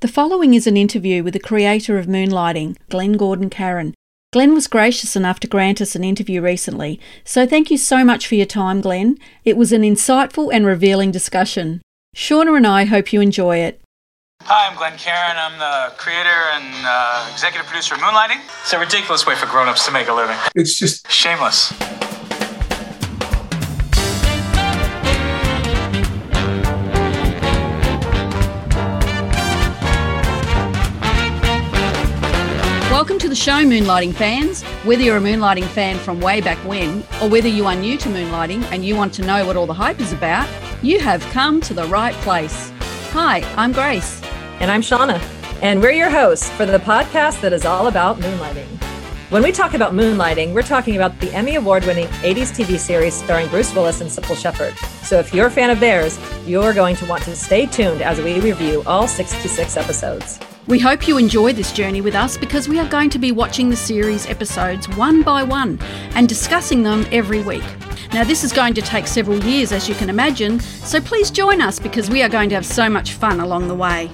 The following is an interview with the creator of Moonlighting, Glenn Gordon Caron. Glenn was gracious enough to grant us an interview recently, so thank you so much for your time, Glenn. It was an insightful and revealing discussion. Shauna and I hope you enjoy it. Hi, I'm Glenn Caron. I'm the creator and uh, executive producer of Moonlighting. It's a ridiculous way for grown-ups to make a living. It's just Shameless. The show, Moonlighting fans. Whether you're a Moonlighting fan from way back when, or whether you are new to Moonlighting and you want to know what all the hype is about, you have come to the right place. Hi, I'm Grace. And I'm Shauna. And we're your hosts for the podcast that is all about moonlighting. When we talk about moonlighting, we're talking about the Emmy Award winning 80s TV series starring Bruce Willis and Cybill Shepherd. So if you're a fan of theirs, you're going to want to stay tuned as we review all 66 episodes. We hope you enjoy this journey with us because we are going to be watching the series episodes one by one and discussing them every week. Now, this is going to take several years, as you can imagine, so please join us because we are going to have so much fun along the way.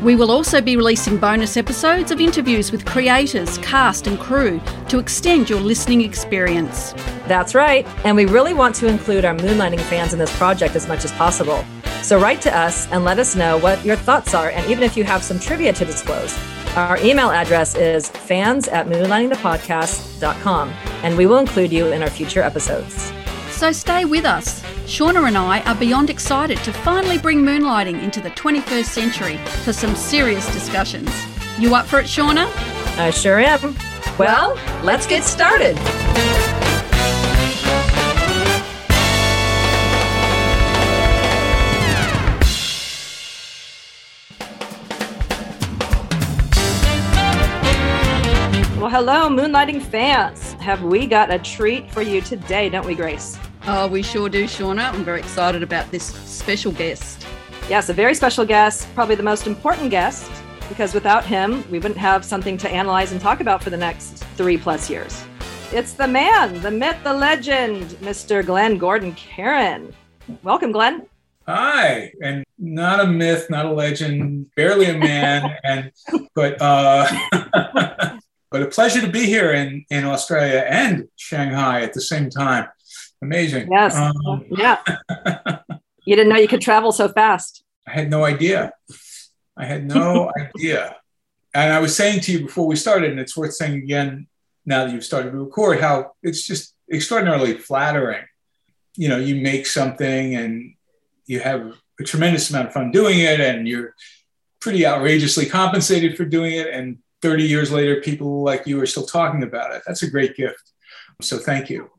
We will also be releasing bonus episodes of interviews with creators, cast, and crew to extend your listening experience. That's right. And we really want to include our moonlighting fans in this project as much as possible. So write to us and let us know what your thoughts are, and even if you have some trivia to disclose. Our email address is fans at moonlightingthepodcast.com, and we will include you in our future episodes. So stay with us. Shauna and I are beyond excited to finally bring moonlighting into the 21st century for some serious discussions. You up for it, Shauna? I sure am. Well, let's get started. Well, hello, Moonlighting fans. Have we got a treat for you today, don't we, Grace? Oh, we sure do, Shauna. I'm very excited about this special guest. Yes, a very special guest, probably the most important guest, because without him, we wouldn't have something to analyze and talk about for the next three plus years. It's the man, the myth, the legend, Mr. Glenn Gordon Caron. Welcome, Glenn. hi, and not a myth, not a legend, barely a man, and but uh, but a pleasure to be here in in Australia and Shanghai at the same time. Amazing. Yes. Um, Yeah. you didn't know you could travel so fast. I had no idea. I had no idea. And I was saying to you before we started, and it's worth saying again now that you've started to record, how it's just extraordinarily flattering. You know, you make something and you have a tremendous amount of fun doing it, and you're pretty outrageously compensated for doing it. And 30 years later, people like you are still talking about it. That's a great gift. So thank you.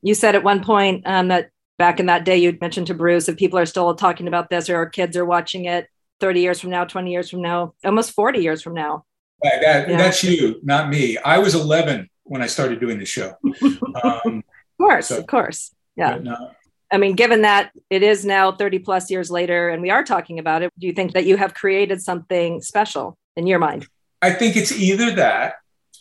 You said at one point um, that back in that day, you'd mentioned to Bruce if people are still talking about this or our kids are watching it 30 years from now, 20 years from now, almost 40 years from now. That, that- Yeah. That's you, not me. I was 11 when I started doing the show. Um, Of course, So- of course. Yeah. no, I mean, given that it is now 30 plus years later and we are talking about it, do you think that you have created something special in your mind? I think it's either that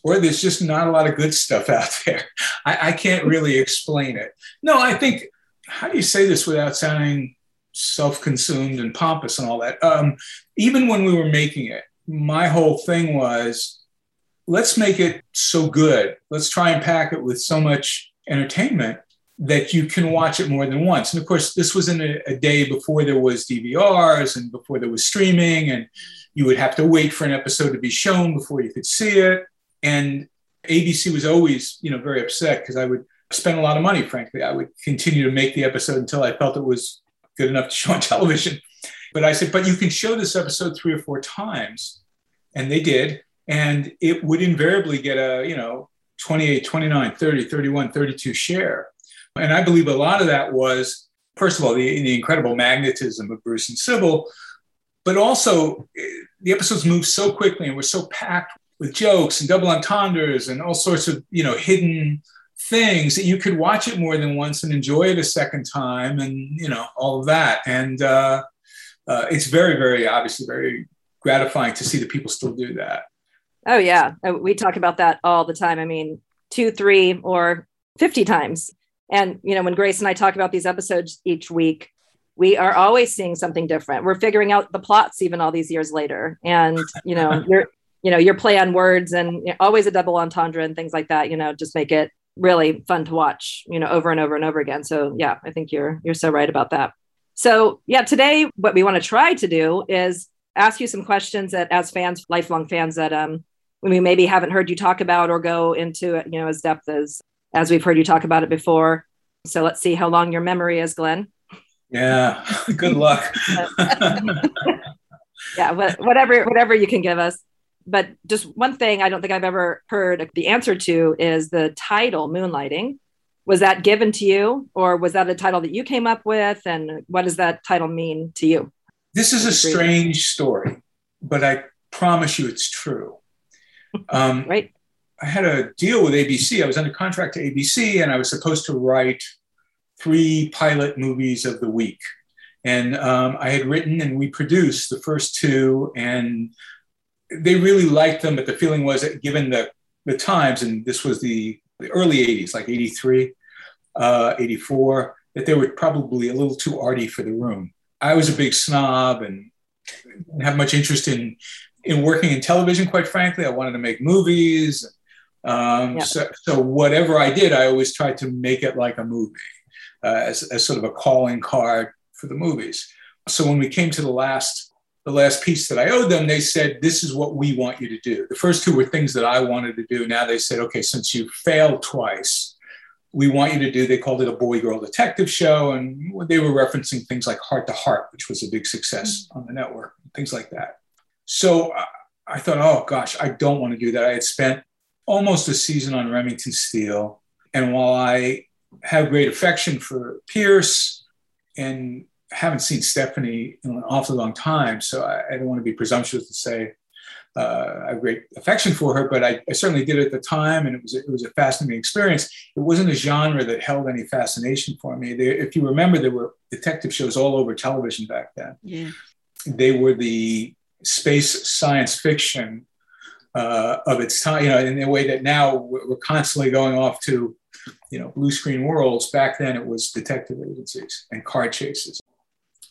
or there's just not a lot of good stuff out there. I, I can't really explain it. No, I think, how do you say this without sounding self consumed and pompous and all that? Um, even when we were making it, my whole thing was let's make it so good. Let's try and pack it with so much entertainment that you can watch it more than once. And of course, this was in a, a day before there was DVRs and before there was streaming, and you would have to wait for an episode to be shown before you could see it. And ABC was always, you know, very upset because I would spend a lot of money, frankly. I would continue to make the episode until I felt it was good enough to show on television. But I said, but you can show this episode three or four times. And they did. And it would invariably get a, you know, 28, 29, 30, 31, 32 share. And I believe a lot of that was, first of all, the, the incredible magnetism of Bruce and Cybill, but also the episodes moved so quickly and were so packed with jokes and double entendres and all sorts of, you know, hidden things that you could watch it more than once and enjoy it a second time and, you know, all of that. And uh, uh, it's very, very obviously very gratifying to see that people still do that. Oh, yeah. Uh, We talk about that all the time. I mean, two, three, or 50 times. And, you know, when Grace and I talk about these episodes each week, we are always seeing something different. We're figuring out the plots even all these years later. And, you know, your, you know, your play on words and you know, always a double entendre and things like that, you know, just make it really fun to watch, you know, over and over and over again. So yeah, I think you're, you're so right about that. So yeah, today what we want to try to do is ask you some questions that as fans, lifelong fans that, um, we maybe haven't heard you talk about or go into it, you know, as depth as, as we've heard you talk about it before. So let's see how long your memory is, Glenn. Yeah, good luck. yeah, whatever whatever you can give us. But just one thing I don't think I've ever heard the answer to is the title Moonlighting. Was that given to you, or was that a title that you came up with? And what does that title mean to you? This is a strange story, but I promise you it's true. Um, right. I had a deal with ABC. I was under contract to ABC, and I was supposed to write three pilot movies of the week. And um, I had written and we produced the first two, and they really liked them. But the feeling was that given the, the times, and this was the, the early 80s, like 83, uh, 84, that they were probably a little too arty for the room. I was a big snob and didn't have much interest in, in working in television, quite frankly. I wanted to make movies. Um, so, so whatever I did, I always tried to make it like a movie Uh, as, as sort of a calling card for the movies. So when we came to the last the last piece that I owed them, they said, This is what we want you to do. The first two were things that I wanted to do. Now they said, Okay, since you failed twice, we want you to do, they called it a boy girl detective show. And they were referencing things like Hart to Hart, which was a big success mm. on the network, things like that. So uh, I thought, Oh gosh, I don't want to do that. I had spent almost a season on Remington Steele. And while I have great affection for Pierce and haven't seen Stephanie in an awfully long time. So I, I don't want to be presumptuous to say uh, I have great affection for her, but I, I, certainly did at the time, and it was it was a fascinating experience. It wasn't a genre that held any fascination for me. There, if you remember, there were detective shows all over television back then. Yeah, they were the space science fiction uh, of its time. You know, in a way that now we're constantly going off to you know, blue screen worlds. Back then it was detective agencies and car chases.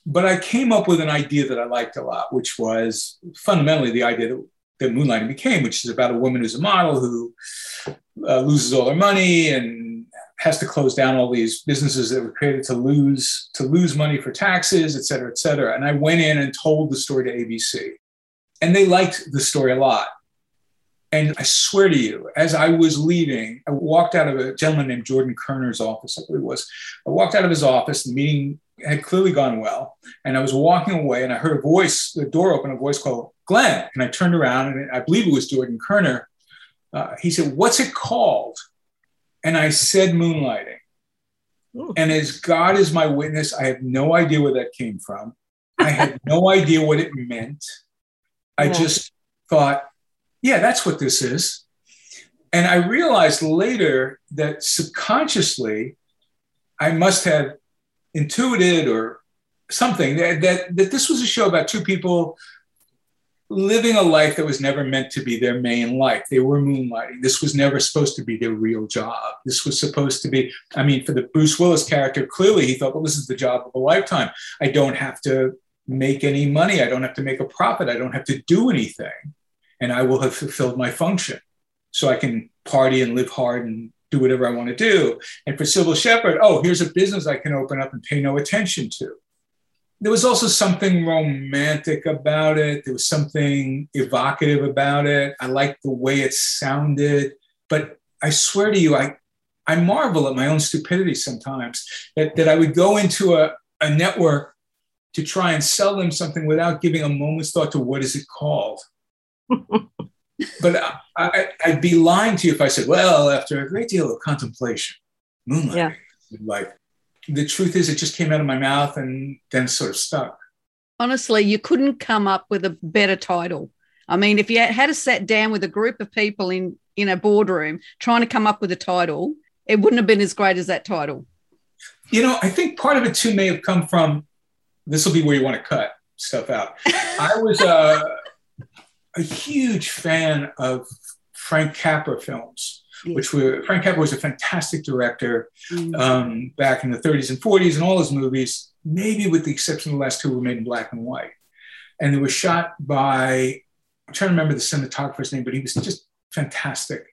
But I came up with an idea that I liked a lot, which was fundamentally the idea that, that Moonlighting became, which is about a woman who's a model who uh, loses all her money and has to close down all these businesses that were created to lose to lose money for taxes, et cetera, et cetera. And I went in and told the story to ABC, and they liked the story a lot. And I swear to you, as I was leaving, I walked out of a gentleman named Jordan Kerner's office, I believe it was. I walked out of his office, the meeting had clearly gone well. And I was walking away and I heard a voice, the door open, a voice called Glenn. And I turned around and I believe it was Jordan Kerner. Uh, he said, What's it called? And I said, Moonlighting. Ooh. And as God is my witness, I have no idea where that came from. I had no idea what it meant. I yeah. just thought, yeah, that's what this is. And I realized later that subconsciously, I must have intuited or something that, that, that this was a show about two people living a life that was never meant to be their main life. They were moonlighting. This was never supposed to be their real job. This was supposed to be, I mean, for the Bruce Willis character, clearly he thought, well, this is the job of a lifetime. I don't have to make any money. I don't have to make a profit. I don't have to do anything and I will have fulfilled my function. So I can party and live hard and do whatever I want to do. And for Cybill Shepherd, oh, here's a business I can open up and pay no attention to. There was also something romantic about it. There was something evocative about it. I liked the way it sounded. But I swear to you, I, I marvel at my own stupidity sometimes that, that I would go into a, a network to try and sell them something without giving a moment's thought to what is it called but I, would be lying to you if I said, well, after a great deal of contemplation, moonlight, yeah. like the truth is, it just came out of my mouth and then sort of stuck. Honestly, you couldn't come up with a better title. I mean, if you had to sat down with a group of people in in a boardroom trying to come up with a title, it wouldn't have been as great as that title. You know, I think part of it too may have come from this will be where you want to cut stuff out. I was uh a huge fan of Frank Capra films. yes. which were Frank Capra was a fantastic director mm-hmm. um, back in the 30s and 40s, and all his movies, maybe with the exception of the last two, were made in black and white. And they were shot by, I'm trying to remember the cinematographer's name, but he was just fantastic.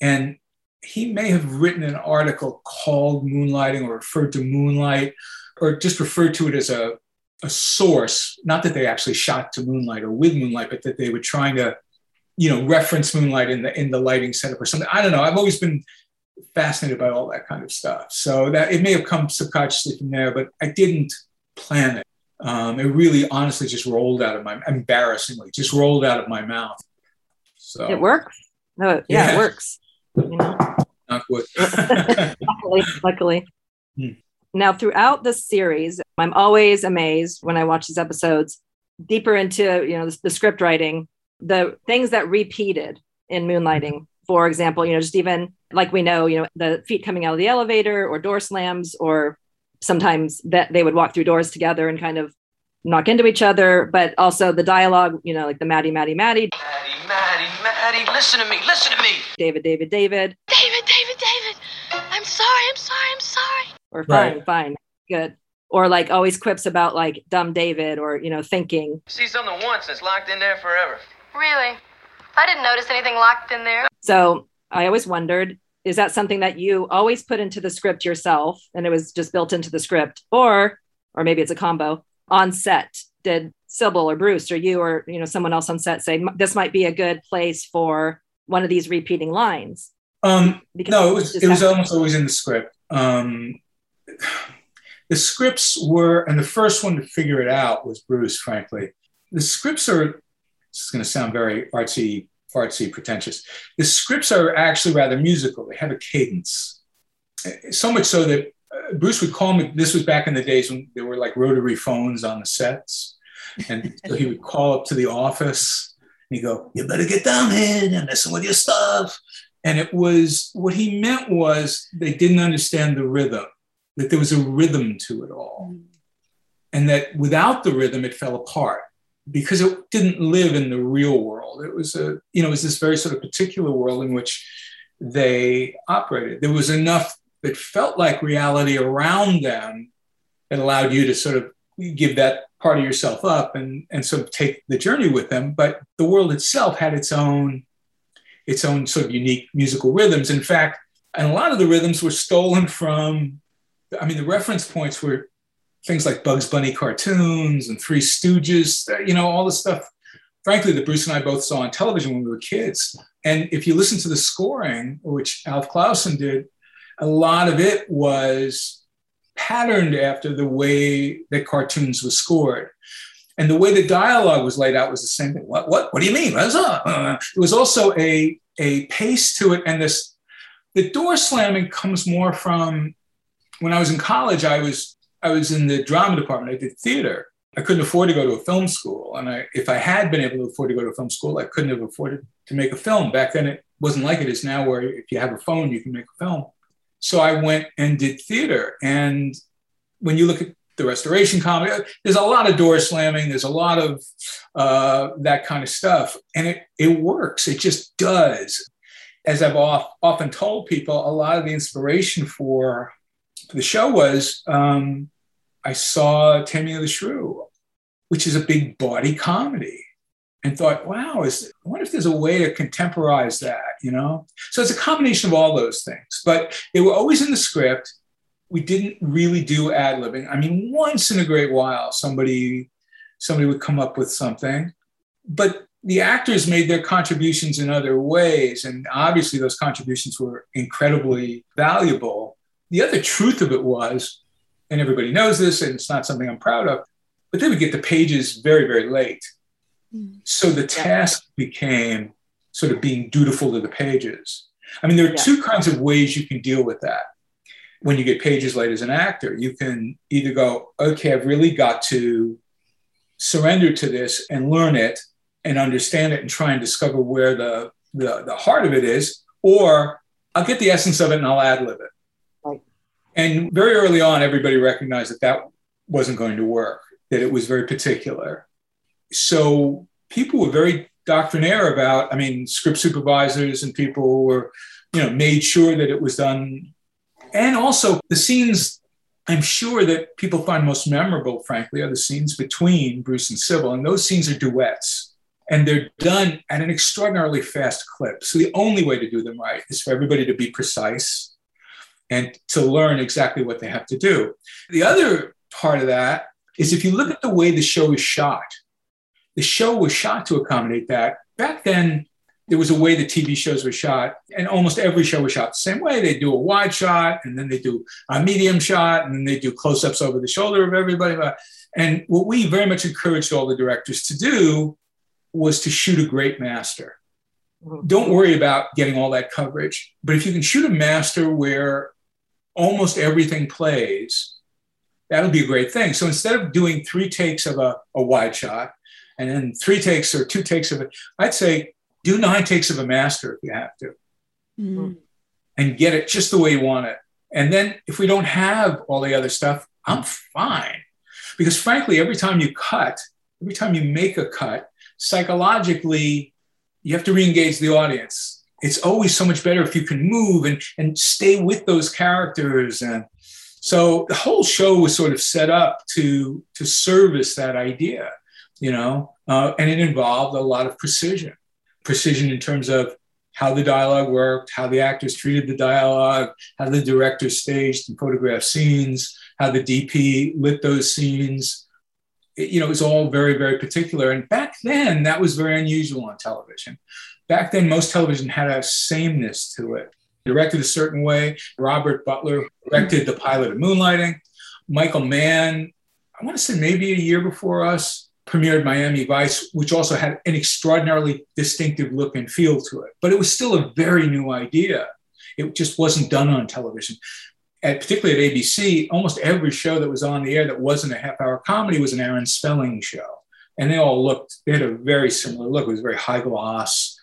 And he may have written an article called Moonlighting or referred to Moonlight or just referred to it as a, a source. Not that they actually shot to Moonlight or with Moonlight, but that they were trying to, you know, reference Moonlight in the in the lighting setup or something. I don't know. I've always been fascinated by all that kind of stuff. So that it may have come subconsciously from there, but I didn't plan it. Um, it really honestly just rolled out of my embarrassingly just rolled out of my mouth. So it works. No, yeah, yeah. it works. You know? Not good. luckily, luckily. Hmm. Now, throughout this series, I'm always amazed when I watch these episodes deeper into you know the, the script writing, the things that repeated in moonlighting. For example, you know, just even like we know, you know, the feet coming out of the elevator or door slams, or sometimes that they would walk through doors together and kind of knock into each other, but also the dialogue, you know, like the Maddie, Maddie, Maddie. Maddie, Maddie, Maddie, listen to me, listen to me. David, David, David. David, David, David. I'm sorry, I'm sorry, I'm sorry. Or fine, right. fine, good. Or like always quips about like dumb David or, you know, thinking. See something once that's locked in there forever. Really? I didn't notice anything locked in there. So I always wondered is that something that you always put into the script yourself and it was just built into the script or or maybe it's a combo on set did Cybill or Bruce or you or you know someone else on set say this might be a good place for one of these repeating lines? Um, because no, it was it was almost always in the script. Um, the scripts were, and the first one to figure it out was Bruce. Frankly, the scripts are. This is going to sound very artsy, artsy, pretentious. The scripts are actually rather musical. They have a cadence, so much so that uh, Bruce would call me. This was back in the days when there were like rotary phones on the sets, and so he would call up to the office. And he'd go, "You better get down here. You're messing with your stuff." And it was what he meant was they didn't understand the rhythm. That there was a rhythm to it all, mm. and that without the rhythm, it fell apart because it didn't live in the real world. It was a, you know, it was this very sort of particular world in which they operated. There was enough that felt like reality around them that allowed you to sort of give that part of yourself up and, and sort of take the journey with them. But the world itself had its own its own sort of unique musical rhythms. In fact, and a lot of the rhythms were stolen from, I mean, the reference points were things like Bugs Bunny cartoons and Three Stooges, you know, all the stuff, frankly, that Bruce and I both saw on television when we were kids. And if you listen to the scoring, which Alf Clausen did, a lot of it was patterned after the way that cartoons were scored. And the way the dialogue was laid out was the same thing. What, what, what do you mean? What's up? Uh, it was also a, a pace to it. And this, the door slamming comes more from when I was in college, I was, I was in the drama department. I did theater. I couldn't afford to go to a film school. And I, if I had been able to afford to go to a film school, I couldn't have afforded to make a film. Back then, it wasn't like it is now, where if you have a phone, you can make a film. So I went and did theater. And when you look at the restoration comedy, there's a lot of door slamming, there's a lot of uh, that kind of stuff. And it, it works, it just does. As I've off, often told people, a lot of the inspiration for the show was um, I saw Taming of the Shrew, which is a big body comedy and thought, wow, is, I wonder if there's a way to contemporize that, you know? So it's a combination of all those things, but they were always in the script. We didn't really do ad libbing. I mean, once in a great while, somebody somebody would come up with something, but the actors made their contributions in other ways, and obviously those contributions were incredibly valuable. The other truth of it was, and everybody knows this, and it's not something I'm proud of, but they would get the pages very, very late mm. so the task became sort of being dutiful to the pages. I mean, there are yeah. two kinds of ways you can deal with that. When you get pages late as an actor, you can either go, okay, I've really got to surrender to this and learn it and understand it and try and discover where the, the, the heart of it is, or I'll get the essence of it and I'll ad lib it. And very early on, everybody recognized that that wasn't going to work, that it was very particular so people were very doctrinaire about, I mean, script supervisors and people were you know, made sure that it was done. And also the scenes I'm sure that people find most memorable, frankly, are the scenes between Bruce and Cybill. And those scenes are duets. And they're done at an extraordinarily fast clip. So the only way to do them right is for everybody to be precise and to learn exactly what they have to do. The other part of that is if you look at the way the show is shot, the show was shot to accommodate that. Back then, there was a way the TV shows were shot, and almost every show was shot the same way. They do a wide shot, and then they do a medium shot, and then they do close ups over the shoulder of everybody. And what we very much encouraged all the directors to do was to shoot a great master. Mm-hmm. Don't worry about getting all that coverage, but if you can shoot a master where almost everything plays, that'll be a great thing. So instead of doing three takes of a, a wide shot and then three takes or two takes of it, I'd say do nine takes of a master if you have to Mm. and get it just the way you want it. And then if we don't have all the other stuff, I'm fine. Because frankly, every time you cut, every time you make a cut, psychologically, you have to re-engage the audience. It's always so much better if you can move and, and stay with those characters. And so the whole show was sort of set up to, to service that idea, you know, uh, and it involved a lot of precision precision in terms of how the dialogue worked, how the actors treated the dialogue, how the director staged and photographed scenes, how the DP lit those scenes. It, you know, it was all very, very particular. And back then, that was very unusual on television. Back then, most television had a sameness to it. Directed a certain way. Robert Butler directed the pilot of Moonlighting. Michael Mann, I want to say maybe a year before us, premiered Miami Vice, which also had an extraordinarily distinctive look and feel to it. But it was still a very new idea. It just wasn't done on television. At, particularly at ABC, almost every show that was on the air that wasn't a half hour comedy was an Aaron Spelling show. And they all looked, they had a very similar look. It was very high gloss.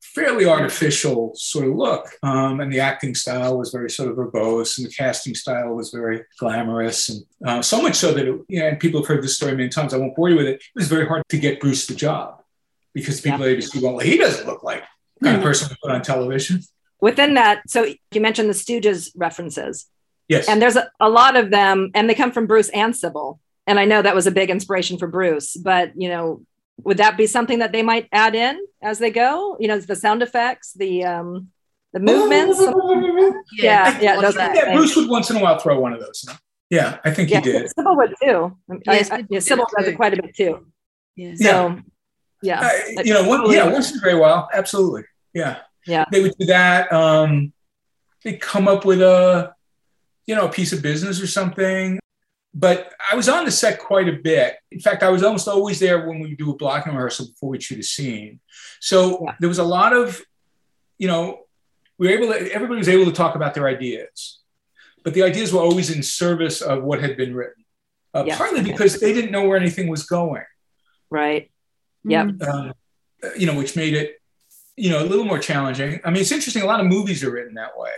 Fairly artificial sort of look. Um, and the acting style was very sort of verbose, and the casting style was very glamorous. And uh, so much so that, it, you know, and people have heard this story many times. I won't bore you with it. It was very hard to get Bruce the job because people at ABC go, well, he doesn't look like the kind of person we put on television. Within that, so you mentioned the Stooges references, Yes. and there's a, a lot of them, and they come from Bruce and Cybill. And I know that was a big inspiration for Bruce, but you know, would that be something that they might add in as they go? You know, the sound effects, the um, the movements. yeah, yeah, those yeah, kind of Bruce would once in a while throw one of those. Yeah, I think Yeah, he did. Cybill would too. I- Yes, I- we yeah, did Cybill does it quite a bit too. Yeah. So, yeah, Uh, you know, one, yeah, once in a great while, absolutely. Yeah. Yeah. They would do that. Um, they'd come up with a, you know, a piece of business or something. But I was on the set quite a bit. In fact, I was almost always there when we do a blocking rehearsal before we shoot a scene. So Yeah. there was a lot of, you know, we were able to, everybody was able to talk about their ideas. But the ideas were always in service of what had been written. Uh, Yeah. Partly because they didn't know where anything was going right. Yep. Mm. um, you know, which made it, you know, a little more challenging. I mean, it's interesting. A lot of movies are written that way,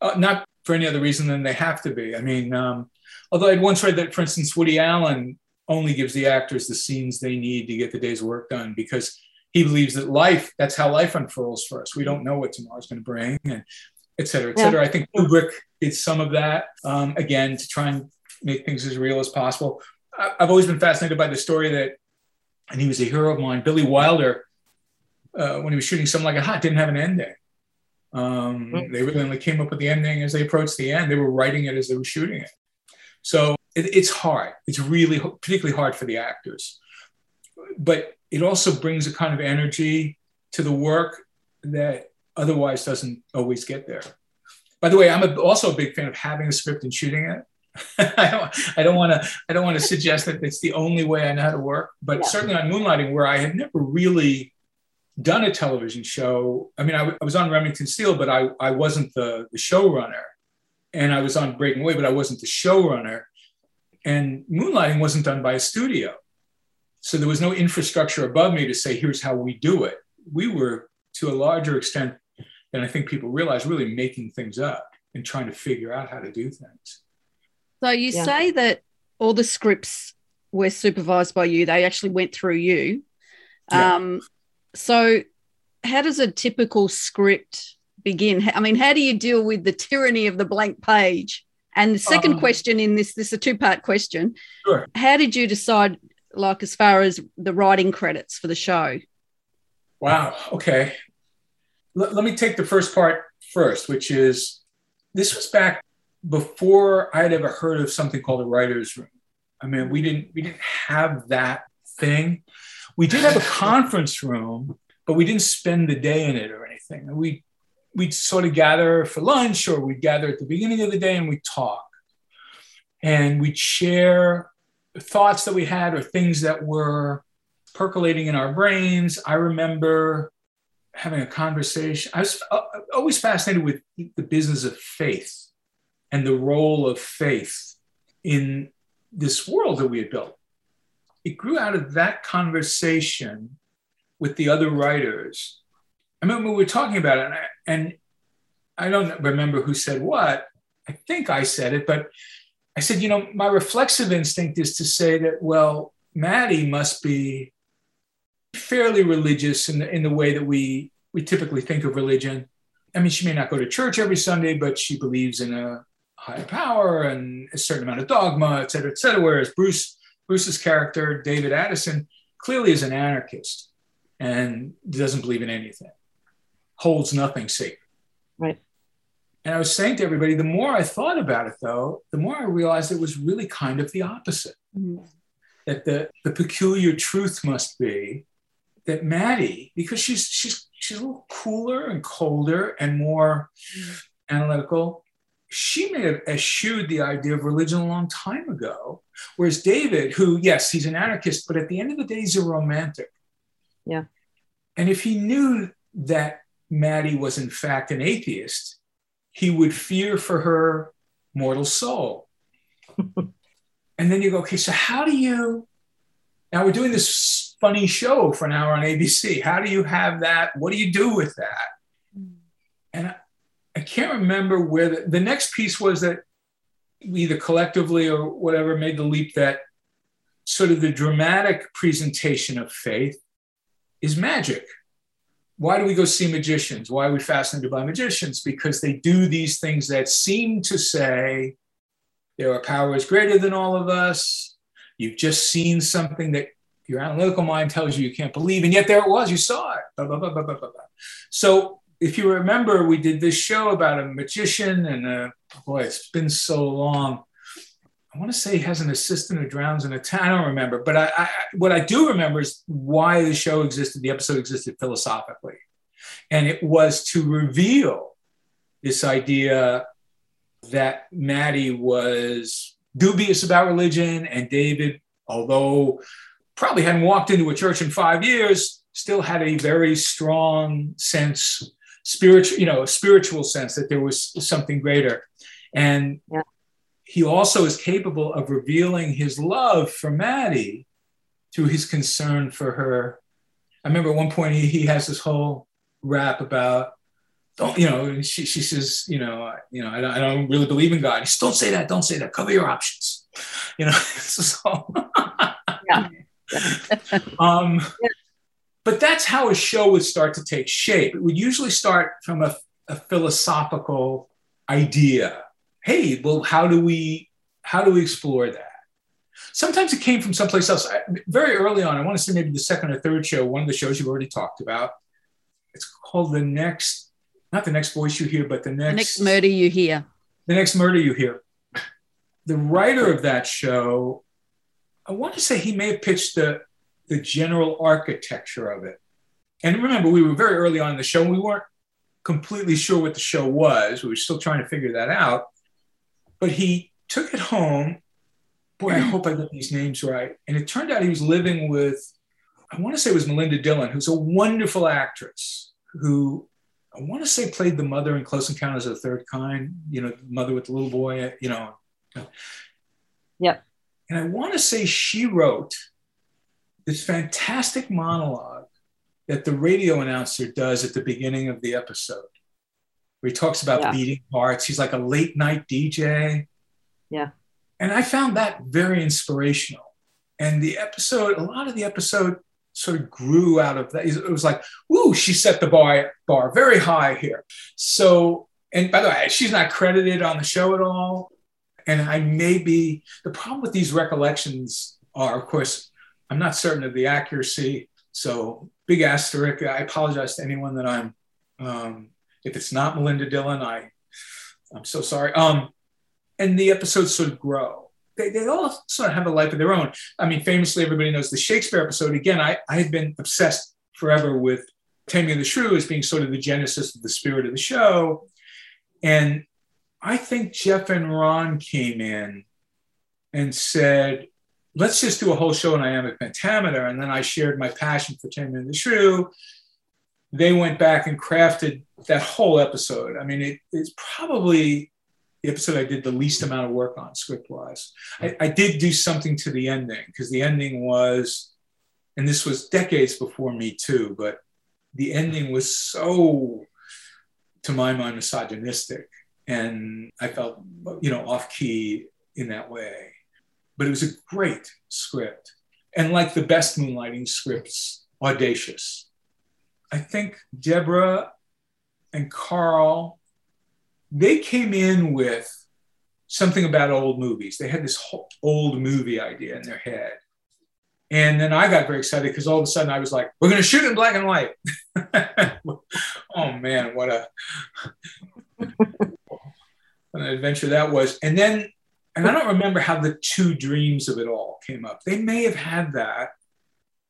uh, not for any other reason than they have to be. I mean, um, although I'd once read that, for instance, Woody Allen only gives the actors the scenes they need to get the day's work done because he believes that life, that's how life unfurls for us. We don't know what tomorrow's going to bring, and et cetera, et cetera. I think Kubrick did some of that, um, again, to try and make things as real as possible. I've always been fascinated by the story that and he was a hero of mine. Billy Wilder, uh, when he was shooting Some Like It Hot, didn't have an ending. Um, Mm. They really only came up with the ending as they approached the end. They were writing it as they were shooting it. So it, it's hard. It's really particularly hard for the actors. But it also brings a kind of energy to the work that otherwise doesn't always get there. By the way, I'm a, also a big fan of having a script and shooting it. I don't, want to, I don't want to suggest that it's the only way I know how to work, but Yeah. certainly on Moonlighting, where I had never really done a television show. I mean, I, was on Remington Steele, but I, I wasn't the, the showrunner, and I was on Breaking Away, but I wasn't the showrunner. And Moonlighting wasn't done by a studio, so there was no infrastructure above me to say, "Here's how we do it." We were, to a larger extent than I think people realize, really making things up and trying to figure out how to do things. So you Yeah. say that all the scripts were supervised by you, they actually went through you. Yeah. Um, so how does a typical script begin? I mean, how do you deal with the tyranny of the blank page? And the second Um, question in this, this is a two part question. Sure. How did you decide, like, as far as the writing credits for the show? Wow. Okay. L- let me take the first part first, which is this was back before I'd ever heard of something called a writer's room. I mean, we didn't we didn't have that thing. We did have a conference room, but we didn't spend the day in it or anything. We we'd sort of gather for lunch or we'd gather at the beginning of the day and we'd talk. And we'd share thoughts that we had or things that were percolating in our brains. I remember having a conversation. I was uh, always fascinated with the business of faith and the role of faith in this world that we had built. It grew out of that conversation with the other writers. I remember we were talking about it, and I, and I don't remember who said what. I think I said it, but I said, you know, my reflexive instinct is to say that, well, Maddie must be fairly religious in the, in the way that we we typically think of religion. I mean, she may not go to church every Sunday, but she believes in a higher power and a certain amount of dogma, et cetera, et cetera. Whereas Bruce Bruce's character, David Addison, clearly is an anarchist and doesn't believe in anything, holds nothing sacred. Right. And I was saying to everybody, the more I thought about it, though, the more I realized it was really kind of the opposite. Mm-hmm. That the, the peculiar truth must be that Maddie, because she's she's she's a little cooler and colder and more mm-hmm. analytical, she may have eschewed the idea of religion a long time ago. Whereas David, who, yes, he's an anarchist, but at the end of the day, he's a romantic. Yeah. And if he knew that Maddie was in fact an atheist, he would fear for her mortal soul. and then you go, okay, so how do you now we're doing this funny show for an hour on ABC. How do you have that? What do you do with that? Mm. And I, I can't remember where the, the next piece was that we either collectively or whatever made the leap that sort of the dramatic presentation of faith is magic. Why do we go see magicians? Why are we fascinated by magicians? Because they do these things that seem to say there are powers greater than all of us. You've just seen something that your analytical mind tells you you can't believe, and yet there it was. You saw it. Blah, blah, blah. So if you remember, we did this show about a magician, and uh, boy, it's been so long. I want to say he has an assistant who drowns in a tank. I don't remember, but I, I, what I do remember is why the show existed. The episode existed philosophically, and it was to reveal this idea that Maddie was dubious about religion, and David, although probably hadn't walked into a church in five years, still had a very strong sense, spiritual, you know, a spiritual sense that there was something greater. And Yeah. He also is capable of revealing his love for Maddie through his concern for her. I remember at one point he, he has this whole rap about don't you know she, she says you know I- you know I don't, I don't really believe in God. He says, don't say that, don't say that. Cover your options. You know, so Yeah. um, but that's how a show would start to take shape. It would usually start from a, a philosophical idea. Hey, well, how do we how do we explore that? Sometimes it came from someplace else. I, very early on, I want to say maybe the second or third show, one of the shows you've already talked about. It's called the next, not the next voice you hear, but the next The next murder you hear. the next murder you hear. The writer of that show, I want to say he may have pitched the, the general architecture of it. And remember, we were very early on in the show. and We weren't completely sure what the show was. We were still trying to figure that out. But he took it home. Boy, I hope I get these names right. And it turned out he was living with, I want to say it was Melinda Dillon, who's a wonderful actress who I want to say played the mother in Close Encounters of the Third Kind, you know, mother with the little boy, you know. Yep. And I want to say she wrote this fantastic monologue that the radio announcer does at the beginning of the episode, where he talks about Yeah. beating hearts. He's like a late night DJ. Yeah. And I found that very inspirational. And the episode, a lot of the episode sort of grew out of that. It was like, "Ooh, she set the bar bar very high here." So, and by the way, she's not credited on the show at all. And I may be the problem with these recollections are, of course, I'm not certain of the accuracy. So, big asterisk. I apologize to anyone that I'm. Um, if it's not Melinda Dillon, I I'm so sorry. Um, and the episodes sort of grow. They, they all sort of have a life of their own. I mean, famously, everybody knows the Shakespeare episode. Again, I, I had been obsessed forever with Taming of the Shrew as being sort of the genesis of the spirit of the show. And I think Jeff and Ron came in and said, let's just do a whole show on iambic pentameter. And then I shared my passion for Taming of the Shrew. They went back and crafted that whole episode. I mean, it, it's probably the episode I did the least amount of work on script wise. I, I, did do something to the ending because the ending was, and this was decades before me too, but the ending was so, to my mind, misogynistic. And I felt, you know, off key in that way. But it was a great script. And like the best moonlighting scripts, audacious. I think Deborah and Carl they came in with something about old movies. They had this whole old movie idea in their head. And then I got very excited because all of a sudden I was like, we're going to shoot in black and white. oh man, what a an adventure that was. And then, and I don't remember how the two dreams of it all came up. They may have had that.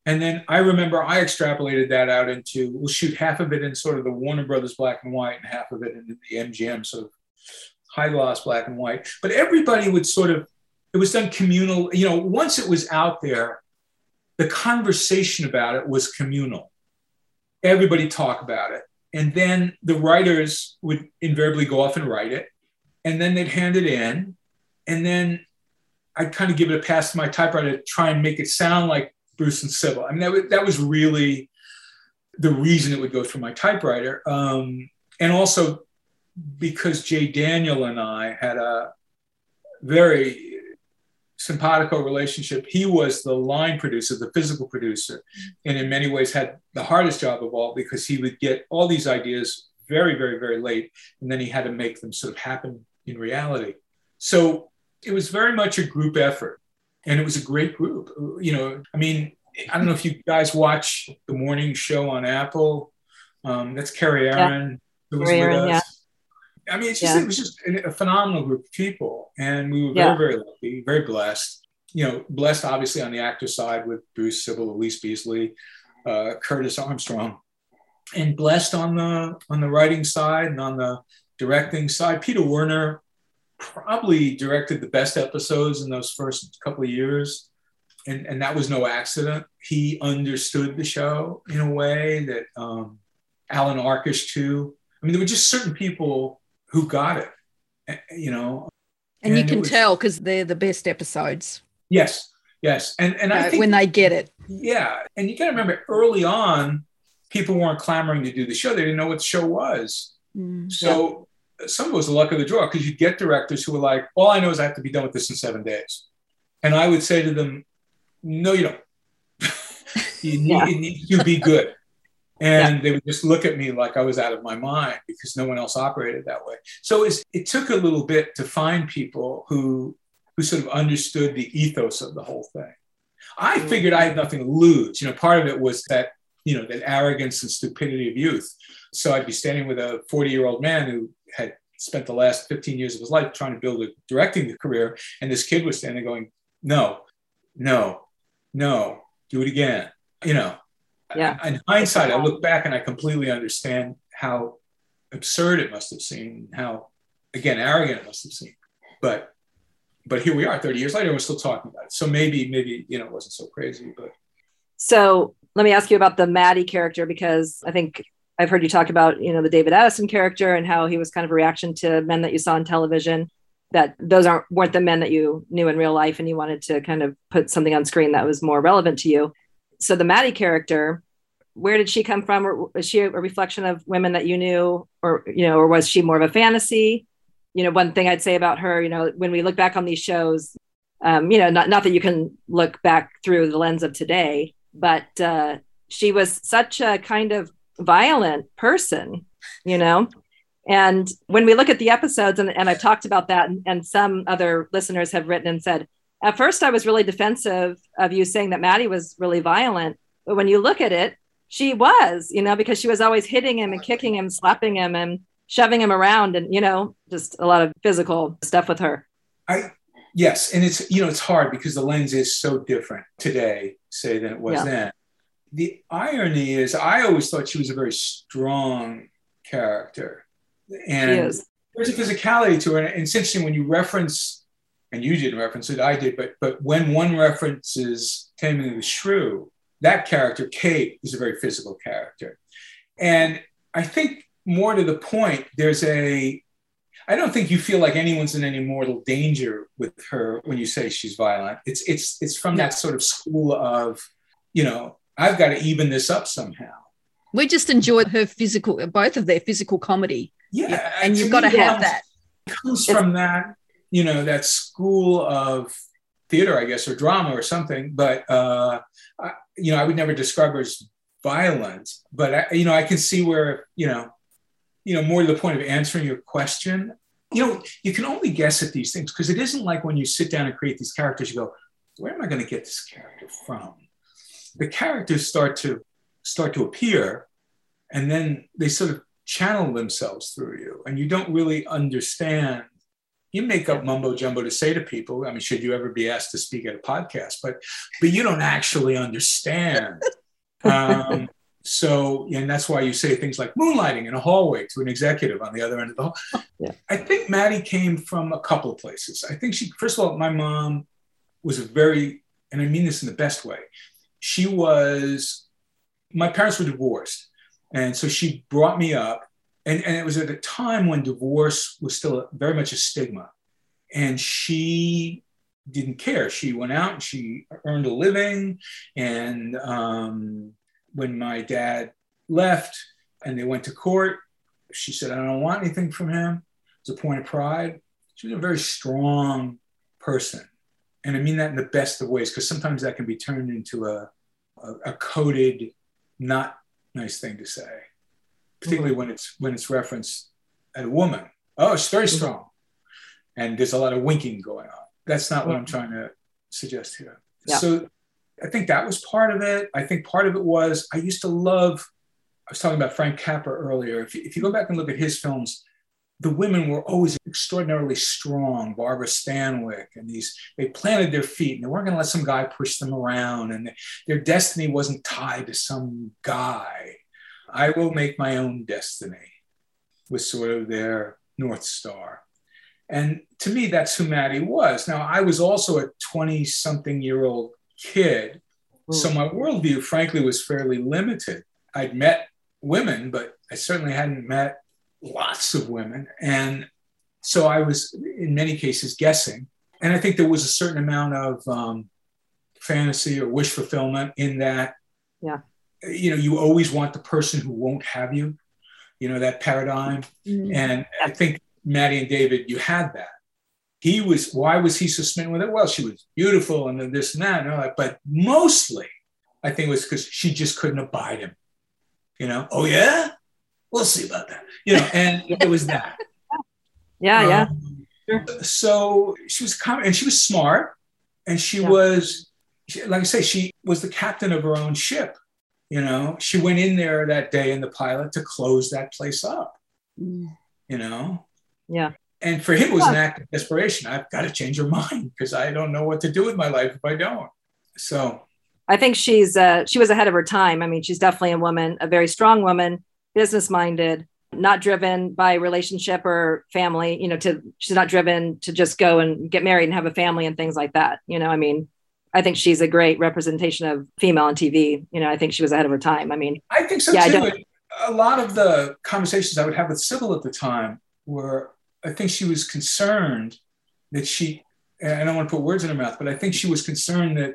And then I remember I extrapolated that out into we'll shoot half of it in sort of the Warner Brothers black and white and half of it in the MGM sort of high gloss black and white. But everybody would sort of, it was done communal. You know, once it was out there, the conversation about it was communal. Everybody talk about it. And then the writers would invariably go off and write it. And then they'd hand it in. And then I'd kind of give it a pass to my typewriter to try and make it sound like Bruce and Cybill. I mean, that, was, that was really the reason it would go through my typewriter. Um, and also because Jay Daniel and I had a very simpatico relationship. He was the line producer, the physical producer, and in many ways had the hardest job of all because he would get all these ideas very, very, very late, and then he had to make them sort of happen in reality. So it was very much a group effort and it was a great group. You know, I mean, I don't know if you guys watch the morning show on Apple. Um, that's Kerry Ehrin yeah. who was Kerry with us. Yeah. I mean, it's just, yeah. it was just a phenomenal group of people, and we were very, very lucky, very blessed. You know, blessed obviously on the actor side with Bruce Cybill, Allyce Beasley, uh, Curtis Armstrong, and blessed on the on the writing side and on the directing side. Peter Werner probably directed the best episodes in those first couple of years. And, and that was no accident. He understood the show in a way that um, Allan Arkush, too. I mean, there were just certain people who got it, you know. And, and you can was, tell because they're the best episodes. Yes, yes. And, and I think when they get it. Yeah. And you got to remember early on, people weren't clamoring to do the show, they didn't know what the show was. Mm, so some of it was the luck of the draw because you get directors who are like, all I know is I have to be done with this in seven days. And I would say to them, no, you don't. you, need, yeah. you need to be good. And yeah. they would just look at me like I was out of my mind because no one else operated that way. So it took a little bit to find people who, who sort of understood the ethos of the whole thing. I mm. figured I had nothing to lose. You know, part of it was that, you know, that arrogance and stupidity of youth. So I'd be standing with a 40 year old man who had spent the last 15 years of his life trying to build a directing career. And this kid was standing going, no, no, no, do it again. You know, yeah. in hindsight, I look back and I completely understand how absurd it must have seemed, how, again, arrogant it must have seemed. But but here we are 30 years later, and we're still talking about it. So maybe, maybe, you know, it wasn't so crazy, but. So let me ask you about the Maddie character, because I think I've heard you talk about, you know, the David Addison character and how he was kind of a reaction to men that you saw on television. That those aren't weren't the men that you knew in real life, and you wanted to kind of put something on screen that was more relevant to you. So the Maddie character, where did she come from? Or was she a reflection of women that you knew, or you know, or was she more of a fantasy? You know, one thing I'd say about her, you know, when we look back on these shows, um, you know, not not that you can look back through the lens of today, but uh, she was such a kind of violent person, you know. And when we look at the episodes, and, and I've talked about that, and, and some other listeners have written and said, at first I was really defensive of you saying that Maddie was really violent. But when you look at it, she was, you know, because she was always hitting him and kicking him, slapping him, and shoving him around, and, you know, just a lot of physical stuff with her. I, yes. And it's, you know, it's hard because the lens is so different today, say, than it was Yeah. then. The irony is, I always thought she was a very strong character. And there's a physicality to her. And it's interesting when you reference, and you didn't reference it, I did, but but when one references Taming of the Shrew, that character, Kate, is a very physical character. And I think more to the point, there's a I don't think you feel like anyone's in any mortal danger with her when you say she's violent. It's it's it's from that sort of school of, you know, I've got to even this up somehow. We just enjoyed her physical, both of their physical comedy. Yeah, and you've got to have it that. comes from that, you know, that school of theater, I guess, or drama or something. But uh, I, you know, I would never describe her as violent. But I, you know, I can see where you know, you know, more to the point of answering your question. You know, you can only guess at these things because it isn't like when you sit down and create these characters, you go, where am I going to get this character from? The characters start to start to appear, and then they sort of channel themselves through you, and you don't really understand. You make up mumbo jumbo to say to people. I mean, should you ever be asked to speak at a podcast, but but you don't actually understand. Um, so, and that's why you say things like moonlighting in a hallway to an executive on the other end of the hall. Yeah. I think Maddie came from a couple of places. I think she, first of all, my mom was a very, and I mean this in the best way. She was, my parents were divorced. And so she brought me up. And, and it was at a time when divorce was still very much a stigma. And she didn't care. She went out and she earned a living. And um, when my dad left and they went to court, she said, I don't want anything from him. It's a point of pride. She was a very strong person. And I mean that in the best of ways, because sometimes that can be turned into a, a, a coded, not nice thing to say, particularly mm-hmm. when it's when it's referenced at a woman. Oh, she's very mm-hmm. strong. And there's a lot of winking going on. That's not what I'm mm-hmm. trying to suggest here. Yeah. So I think that was part of it. I think part of it was I used to love, I was talking about Frank Capra earlier. If you, if you go back and look at his films, the women were always extraordinarily strong. Barbara Stanwyck and these, they planted their feet and they weren't going to let some guy push them around and their destiny wasn't tied to some guy. I will make my own destiny was sort of their North Star. And to me, that's who Maddie was. Now, I was also a 20 something year old kid. So my worldview, frankly, was fairly limited. I'd met women, but I certainly hadn't met lots of women. And so I was, in many cases, guessing. And I think there was a certain amount of um, fantasy or wish fulfillment in that. Yeah. You know, you always want the person who won't have you, you know, that paradigm. And I think Maddie and David, you had that. He was, why was he so smitten with it? Well, she was beautiful and then this and that, and all that. But mostly, I think it was because she just couldn't abide him. You know, oh yeah, we'll see about that. You know, and it was that. Yeah, yeah. Um, So she was com- and she was smart, and she Yeah. was, she- like I say, she was the captain of her own ship. You know, she went in there that day in the pilot to close that place up. You know, Yeah. and for him, it was an act of desperation. I've got to change her mind because I don't know what to do with my life if I don't. So, I think she's uh, she was ahead of her time. I mean, she's definitely a woman, a very strong woman, business minded, not driven by relationship or family. You know, to she's not driven to just go and get married and have a family and things like that. You know, I mean, I think she's a great representation of female on TV. You know, I think she was ahead of her time. I mean, I think so Yeah, too. a lot of the conversations I would have with Cybill at the time were, I think she was concerned that she, and I don't want to put words in her mouth, but I think she was concerned that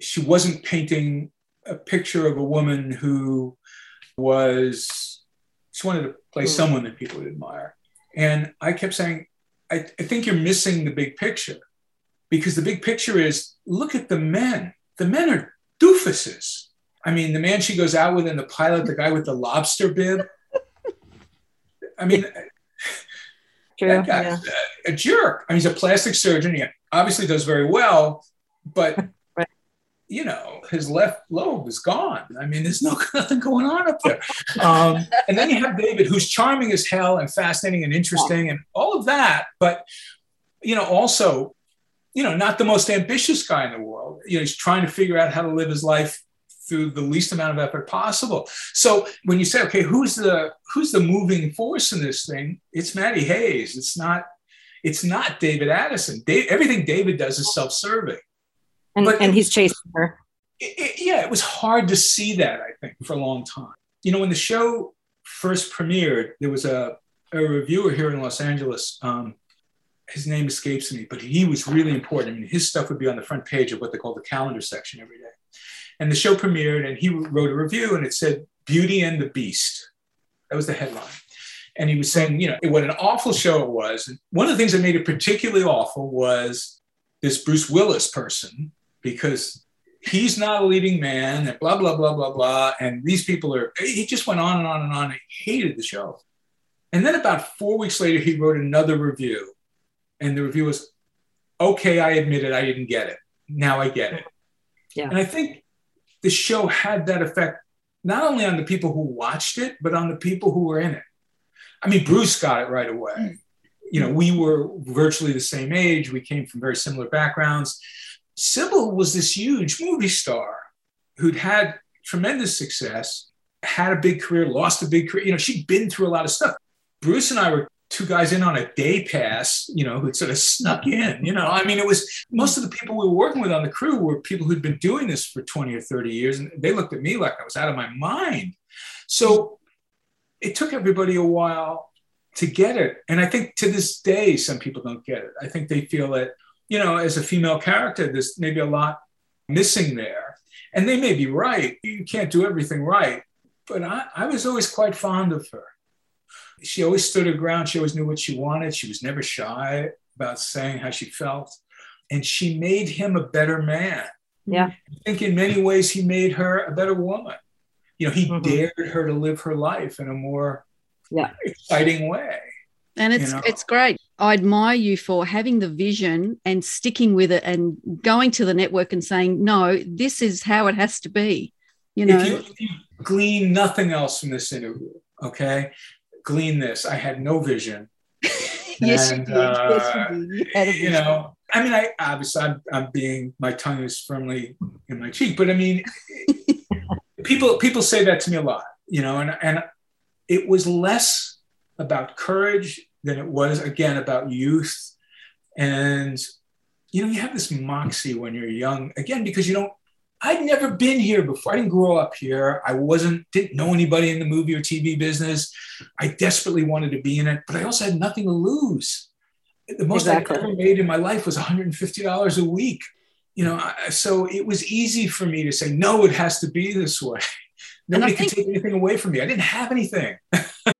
she wasn't painting a picture of a woman who was, she wanted to play Mm. someone that people would admire. And I kept saying, I, I think you're missing the big picture because the big picture is look at the men. The men are doofuses. I mean, the man she goes out with in the pilot, the guy with the lobster bib. I mean, True. that guy's yeah. a, a jerk. I mean, he's a plastic surgeon. He obviously does very well, but. You know, his left lobe is gone. I mean, there's no nothing going on up there. Um, and then you have David, who's charming as hell and fascinating and interesting and all of that, but you know, also, you know, not the most ambitious guy in the world. You know, he's trying to figure out how to live his life through the least amount of effort possible. So when you say, okay, who's the who's the moving force in this thing? It's Maddie Hayes. It's not it's not David Addison. Da- everything David does is self-serving. And, But- and he's chasing her. It- it- yeah, it was hard to see that, I think, for a long time. You know, when the show first premiered, there was a, a reviewer here in Los Angeles. Um, his name escapes me, but he was really important. I mean, his stuff would be on the front page of what they call the calendar section every day. And the show premiered, and he wrote a review, and it said "Beauty and the Beast." That was the headline. And he was saying, you know, it what an awful show it was. And one of the things that made it particularly awful was this Bruce Willis person, because he's not a leading man, and blah blah blah blah blah. And these people are. He just went on and on and on. He hated the show. And then about four weeks later, he wrote another review, and the review was, "Okay, I admit it. I didn't get it. Now I get it." Yeah. And I think the show had that effect not only on the people who watched it, but on the people who were in it. I mean, Bruce got it right away. Mm. You know, we were virtually the same age. We came from very similar backgrounds. Cybill was this huge movie star who'd had tremendous success, had a big career, lost a big career. You know, she'd been through a lot of stuff. Bruce and I were two guys in on a day pass, you know, who'd sort of snuck in. You know, I mean, it was most of the people we were working with on the crew were people who'd been doing this for 20 or 30 years. And they looked at me like I was out of my mind. So it took everybody a while to get it. And I think to this day, some people don't get it. I think they feel that, you know, as a female character, there's maybe a lot missing there. And they may be right. You can't do everything right. But I, I was always quite fond of her. She always stood her ground. She always knew what she wanted. She was never shy about saying how she felt. And she made him a better man. Yeah. I think in many ways he made her a better woman. You know, he Mhm. dared her to live her life in a more Yeah. exciting way. And it's You know? it's great. I admire you for having the vision and sticking with it and going to the network and saying, no, this is how it has to be. You know, If you, if you glean nothing else from this interview, okay, glean this. I had no vision. yes, and, you did. yes, uh, you did. You You know, I mean, I obviously I'm, I'm being my tongue is firmly in my cheek, but I mean, people people say that to me a lot, you know, and and it was less about courage than it was again about youth, and you know, you have this moxie when you're young again because you don't. I'd never been here before. I didn't grow up here. I wasn't didn't know anybody in the movie or TV business. I desperately wanted to be in it, but I also had nothing to lose. The most Exactly. I ever made in my life was $150 a week. You know, so it was easy for me to say, no, it has to be this way. Nobody can take anything away from me. I didn't have anything.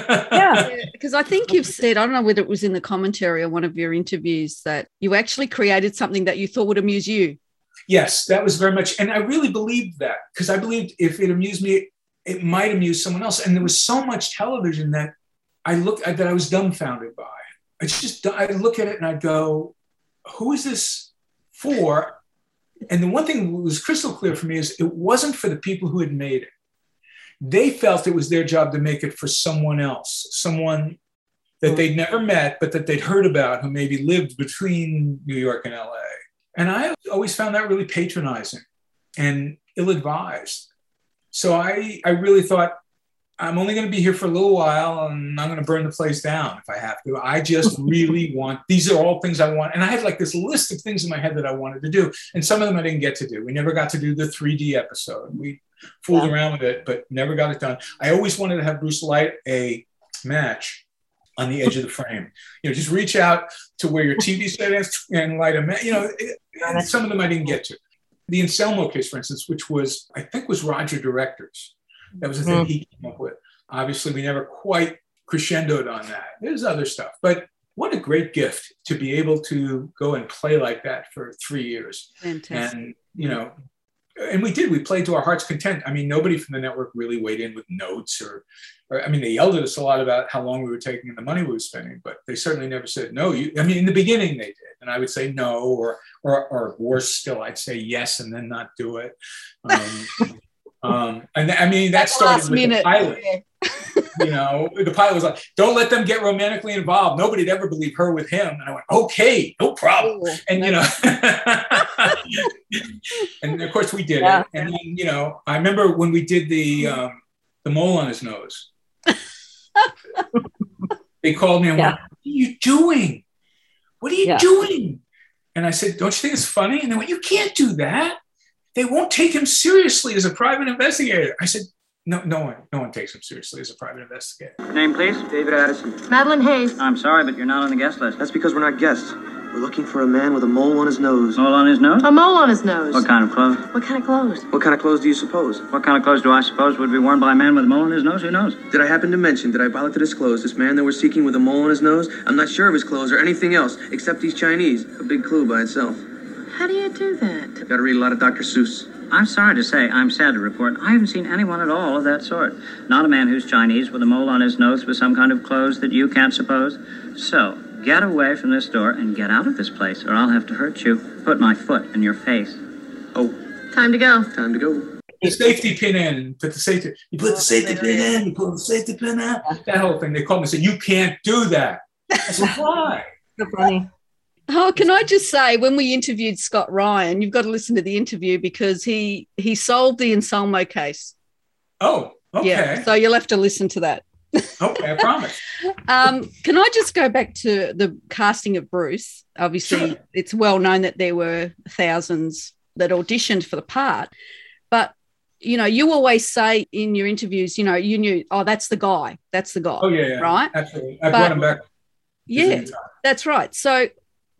Yeah. because I think you've said, I don't know whether it was in the commentary or one of your interviews, that you actually created something that you thought would amuse you. Yes, that was very much, and I really believed that because I believed if it amused me, it might amuse someone else. And there was so much television that I looked that I was dumbfounded by. I just I look at it and I go, "Who is this for, and the one thing that was crystal clear for me is it wasn't for the people who had made it. They felt it was their job to make it for someone else, someone that mm. they'd never met, but that they'd heard about who maybe lived between New York and LA. And I always found that really patronizing and ill advised. So I, I really thought, I'm only going to be here for a little while and I'm going to burn the place down if I have to. I just really want, these are all things I want. And I had like this list of things in my head that I wanted to do. And some of them I didn't get to do. We never got to do the 3D episode. We fooled yeah. around with it, but never got it done. I always wanted to have Bruce light a match on the edge of the frame. You know, just reach out to where your TV set is and light a match. You know, it, some of them I didn't get to. The Anselmo case, for instance, which was, I think was Roger Director's that was the thing mm-hmm. he came up with. Obviously, we never quite crescendoed on that. There's other stuff, but what a great gift to be able to go and play like that for three years. Fantastic. And, you know, and we did, we played to our heart's content. I mean, nobody from the network really weighed in with notes or, or, I mean, they yelled at us a lot about how long we were taking and the money we were spending, but they certainly never said no. You, I mean, in the beginning they did. And I would say no, or, or, or worse still, I'd say yes and then not do it. Um, Um, and I mean, that started with minute. the pilot. you know, the pilot was like, "Don't let them get romantically involved." Nobody'd ever believe her with him, and I went, "Okay, no problem." Ooh, and you know, and of course we did yeah. it. And then, you know, I remember when we did the um, the mole on his nose. they called me and yeah. went, "What are you doing? What are you yeah. doing?" And I said, "Don't you think it's funny?" And they went, "You can't do that." They won't take him seriously as a private investigator. I said, no, no one, no one takes him seriously as a private investigator. Name, please. David Addison. Madeline Hayes. I'm sorry, but you're not on the guest list. That's because we're not guests. We're looking for a man with a mole on his nose. Mole on his nose? A mole on his nose. What kind of clothes? What kind of clothes? What kind of clothes do you suppose? What kind of clothes do I suppose would be worn by a man with a mole on his nose? Who knows? Did I happen to mention, did I bother to disclose this man that we're seeking with a mole on his nose? I'm not sure of his clothes or anything else, except he's Chinese. A big clue by itself. How do you do that? Gotta read a lot of Dr. Seuss. I'm sorry to say, I'm sad to report, I haven't seen anyone at all of that sort. Not a man who's Chinese with a mole on his nose with some kind of clothes that you can't suppose. So, get away from this door and get out of this place, or I'll have to hurt you. Put my foot in your face. Oh. Time to go. Time to go. The safety pin in, put the safety, you put the safety pin in, you put the safety pin out. That whole thing. They called me and said, You can't do that. I said, Why? So funny. Oh, can I just say, when we interviewed Scott Ryan, you've got to listen to the interview because he he solved the Anselmo case. Oh, okay. Yeah, so you'll have to listen to that. okay, I promise. um, can I just go back to the casting of Bruce? Obviously, sure. it's well known that there were thousands that auditioned for the part, but you know, you always say in your interviews, you know, you knew, oh, that's the guy, that's the guy. Oh yeah, yeah. right. Absolutely, I brought him back. Yeah, that's right. So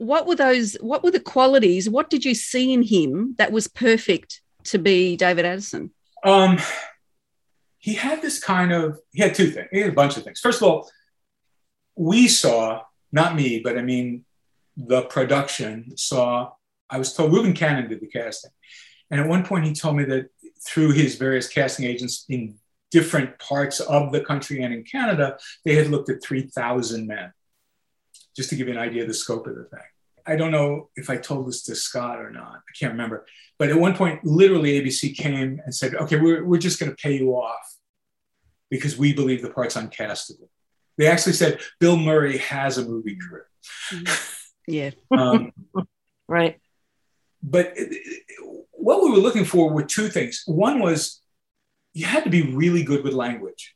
what were those what were the qualities? What did you see in him that was perfect to be david addison? Um he had this kind of he had two things he had a bunch of things. First of all we saw not me but i mean the production saw i was told reuben cannon did the casting. And at one point he told me that through his various casting agents in different parts of the country and in canada they had looked at 3000 men just to give you an idea of the scope of the thing I don't know if I told this to Scott or not. I can't remember. But at one point, literally, ABC came and said, okay, we're, we're just going to pay you off because we believe the part's uncastable. They actually said Bill Murray has a movie career. Yeah. um, right. But what we were looking for were two things. One was you had to be really good with language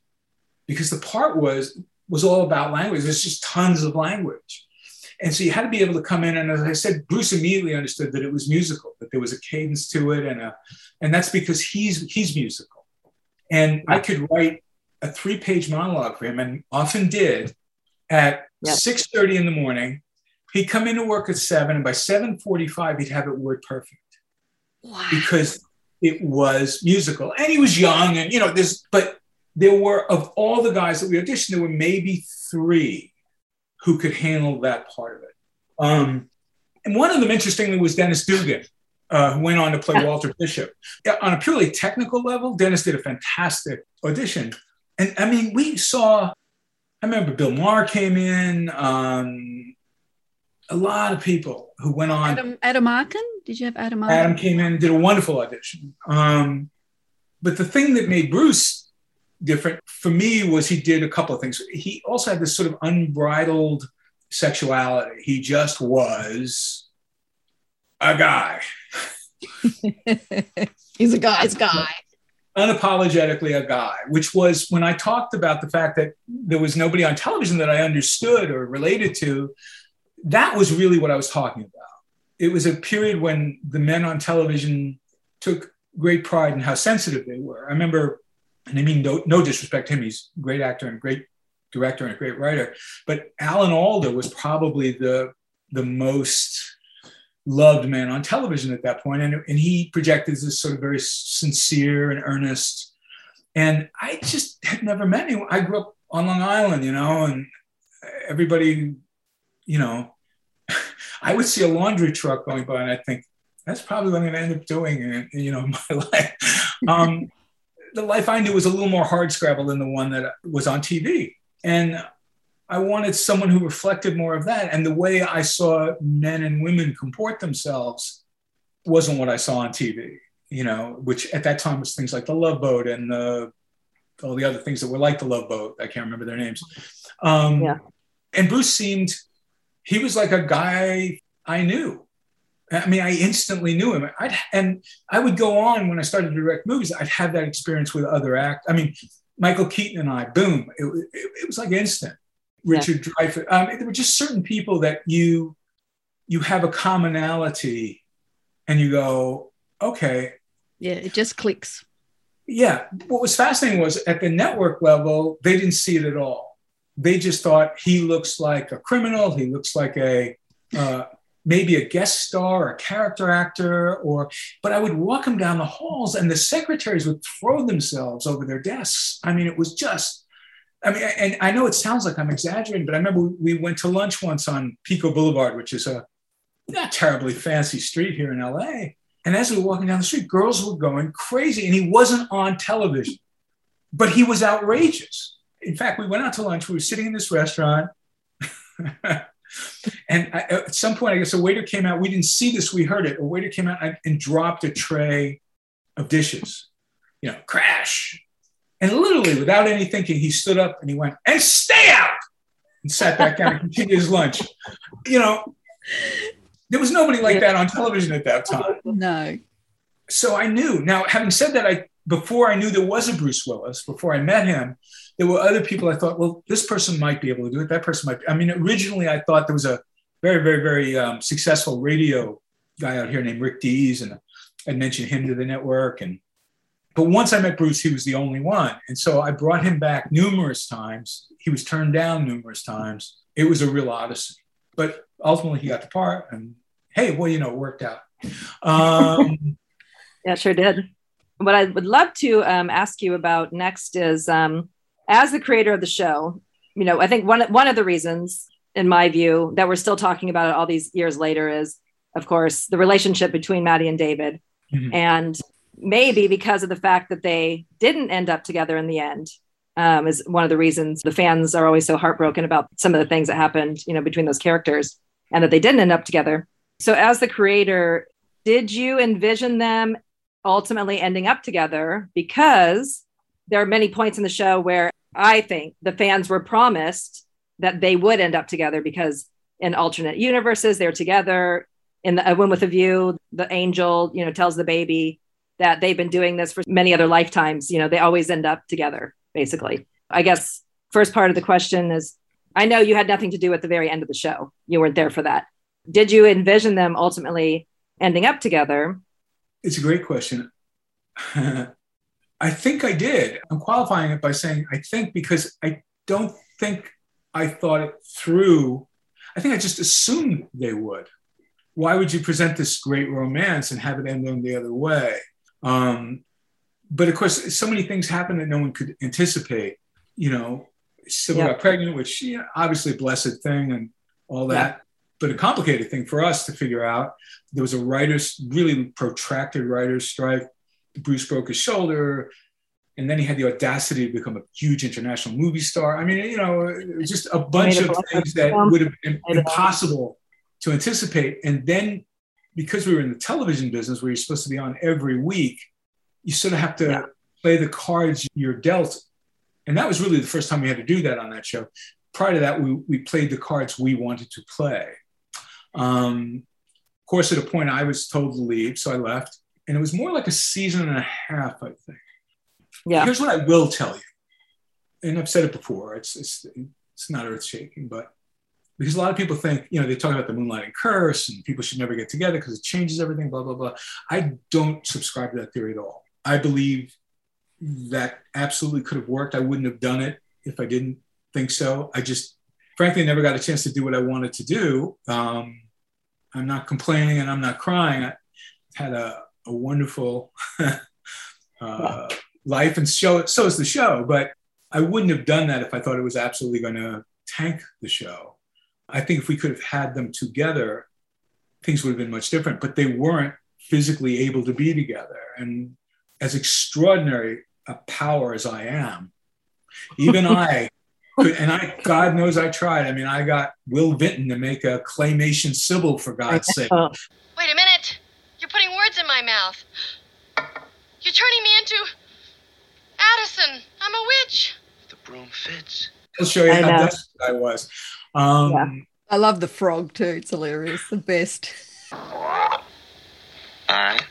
because the part was was all about language. There's just tons of language. And so you had to be able to come in. And as I said, Bruce immediately understood that it was musical, that there was a cadence to it. And, a, and that's because he's, he's musical. And I could write a three page monologue for him and often did at yeah. 6.30 in the morning. He'd come into work at seven and by 7.45, he'd have it word perfect. Wow. Because it was musical and he was young and, you know, this, but there were, of all the guys that we auditioned, there were maybe three who could handle that part of it. Um, and one of them, interestingly, was Dennis Dugan, uh, who went on to play Walter Bishop. On a purely technical level, Dennis did a fantastic audition. And I mean, we saw, I remember Bill Maher came in. Um, a lot of people who went on. Adam, Adam Arkin? Did you have Adam Arkin? Adam came in, and did a wonderful audition. Um, but the thing that made Bruce different for me was he did a couple of things. He also had this sort of unbridled sexuality. He just was a guy. He's a guy's guy. Unapologetically a guy, which was when I talked about the fact that there was nobody on television that I understood or related to, that was really what I was talking about. It was a period when the men on television took great pride in how sensitive they were. I remember, and I mean no, no disrespect to him, he's a great actor and great director and a great writer, but Alan Alda was probably the the most loved man on television at that point, and, and he projected this sort of very sincere and earnest. And I just had never met anyone. I grew up on Long Island, you know, and everybody, you know, I would see a laundry truck going by, and I think that's probably what I'm going to end up doing, in, you know, in my life. Um, the life I knew was a little more hard scrabble than the one that was on TV, and I wanted someone who reflected more of that. And the way I saw men and women comport themselves wasn't what I saw on TV, you know, which at that time was things like the Love Boat and the, all the other things that were like the Love Boat. I can't remember their names. Um, yeah. And Bruce seemed, he was like a guy I knew. I mean, I instantly knew him. I'd, and I would go on when I started to direct movies. I'd have that experience with other actors. I mean, Michael Keaton and I, boom, it, it, it was like instant. Richard yeah. Dreyfuss. Um, there were just certain people that you you have a commonality, and you go, okay. Yeah, it just clicks. Yeah. What was fascinating was at the network level, they didn't see it at all. They just thought he looks like a criminal. He looks like a uh, maybe a guest star, or a character actor, or. But I would walk him down the halls, and the secretaries would throw themselves over their desks. I mean, it was just I mean, and I know it sounds like I'm exaggerating, but I remember we went to lunch once on Pico Boulevard, which is a not terribly fancy street here in LA. And as we were walking down the street, girls were going crazy. And he wasn't on television, but he was outrageous. In fact, we went out to lunch. We were sitting in this restaurant. and I, at some point, I guess a waiter came out. We didn't see this, we heard it. A waiter came out and, and dropped a tray of dishes, you know, crash. And literally, without any thinking, he stood up and he went, and stay out, and sat back down and continued his lunch. You know, there was nobody like that on television at that time. No. So I knew. Now, having said that, I before I knew there was a Bruce Willis, before I met him, there were other people I thought, well, this person might be able to do it. That person might. Be. I mean, originally I thought there was a very, very, very um, successful radio guy out here named Rick Dees, and I mentioned him to the network, and but once I met Bruce, he was the only one. And so I brought him back numerous times. He was turned down numerous times. It was a real odyssey. But ultimately, he got the part. And hey, well, you know, it worked out. Um, yeah, sure did. What I would love to um, ask you about next is um, as the creator of the show, you know, I think one, one of the reasons, in my view, that we're still talking about it all these years later is, of course, the relationship between Maddie and David. Mm-hmm. And maybe because of the fact that they didn't end up together in the end um, is one of the reasons the fans are always so heartbroken about some of the things that happened you know between those characters and that they didn't end up together so as the creator did you envision them ultimately ending up together because there are many points in the show where i think the fans were promised that they would end up together because in alternate universes they're together in the, a Womb with a View the angel you know tells the baby that they've been doing this for many other lifetimes. You know, they always end up together, basically. I guess first part of the question is I know you had nothing to do at the very end of the show. You weren't there for that. Did you envision them ultimately ending up together? It's a great question. I think I did. I'm qualifying it by saying I think because I don't think I thought it through. I think I just assumed they would. Why would you present this great romance and have it end on the other way? Um, but of course, so many things happened that no one could anticipate. You know, Cybill yeah. got pregnant, which know, obviously a blessed thing and all that, yeah. but a complicated thing for us to figure out. There was a writer's really protracted writer's strike. Bruce broke his shoulder, and then he had the audacity to become a huge international movie star. I mean, you know, just a bunch of things that would have been impossible to anticipate. And then because we were in the television business where you're supposed to be on every week, you sort of have to yeah. play the cards you're dealt. And that was really the first time we had to do that on that show. Prior to that, we, we played the cards we wanted to play. Um, of course, at a point, I was told to leave, so I left. And it was more like a season and a half, I think. Yeah. Here's what I will tell you, and I've said it before. It's it's it's not earth shaking, but because a lot of people think, you know, they talk about the moonlighting curse and people should never get together because it changes everything, blah, blah, blah. I don't subscribe to that theory at all. I believe that absolutely could have worked. I wouldn't have done it if I didn't think so. I just, frankly, never got a chance to do what I wanted to do. Um, I'm not complaining and I'm not crying. I had a, a wonderful uh, life and show, so is the show, but I wouldn't have done that if I thought it was absolutely going to tank the show. I think if we could have had them together, things would have been much different, but they weren't physically able to be together. And as extraordinary a power as I am, even I could, and I, God knows I tried. I mean, I got Will Vinton to make a claymation Cybill for God's sake. Wait a minute. You're putting words in my mouth. You're turning me into Addison. I'm a witch. The broom fits. I'll show you I how desperate I was. Um, yeah. I love the frog too. It's hilarious. The best. All right.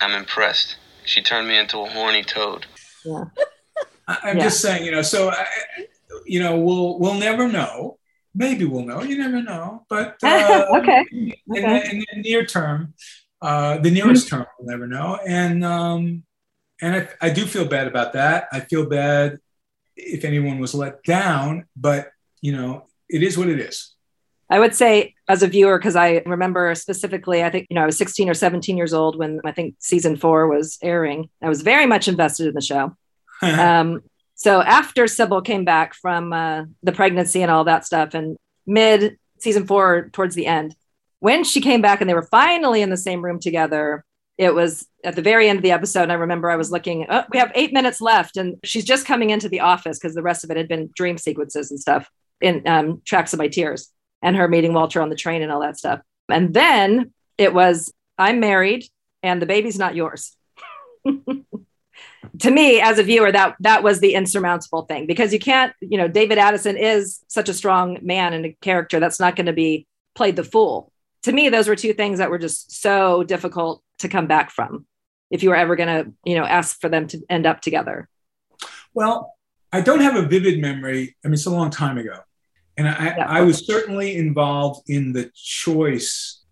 I'm impressed. She turned me into a horny toad. Yeah. I'm yeah. just saying, you know, so, I, you know, we'll, we'll never know. Maybe we'll know. You never know. But uh, okay. In, okay. In, in, the near term, uh, the nearest term, we'll never know. And, um, and I, I do feel bad about that. I feel bad if anyone was let down, but you know, it is what it is. I would say as a viewer, because I remember specifically, I think, you know, I was 16 or 17 years old when I think season four was airing. I was very much invested in the show. um, so after Cybill came back from uh, the pregnancy and all that stuff, and mid season four, towards the end, when she came back and they were finally in the same room together, it was at the very end of the episode. I remember I was looking, oh, we have eight minutes left, and she's just coming into the office because the rest of it had been dream sequences and stuff in um, Tracks of My Tears and her meeting Walter on the train and all that stuff. And then it was, I'm married and the baby's not yours. to me as a viewer that that was the insurmountable thing because you can't you know david addison is such a strong man and a character that's not going to be played the fool to me those were two things that were just so difficult to come back from if you were ever going to you know ask for them to end up together well i don't have a vivid memory i mean it's a long time ago and I, yeah. I was certainly involved in the choice,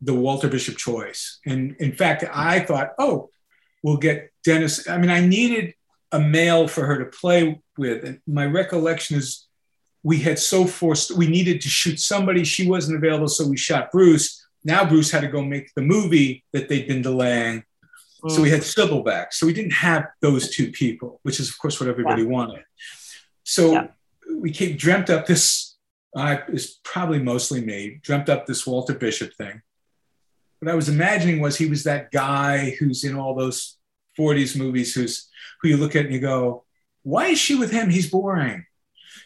the Walter Bishop choice. And in fact, I thought, oh, we'll get Dennis. I mean, I needed a male for her to play with. And my recollection is we had so forced, we needed to shoot somebody. She wasn't available, so we shot Bruce. Now Bruce had to go make the movie that they'd been delaying. Mm. So we had Cybill back. So we didn't have those two people, which is, of course, what everybody yeah. wanted. So yeah we keep dreamt up this. I is probably mostly me. Dreamt up this Walter Bishop thing. What I was imagining was he was that guy who's in all those 40s movies who's who you look at and you go, why is she with him? He's boring.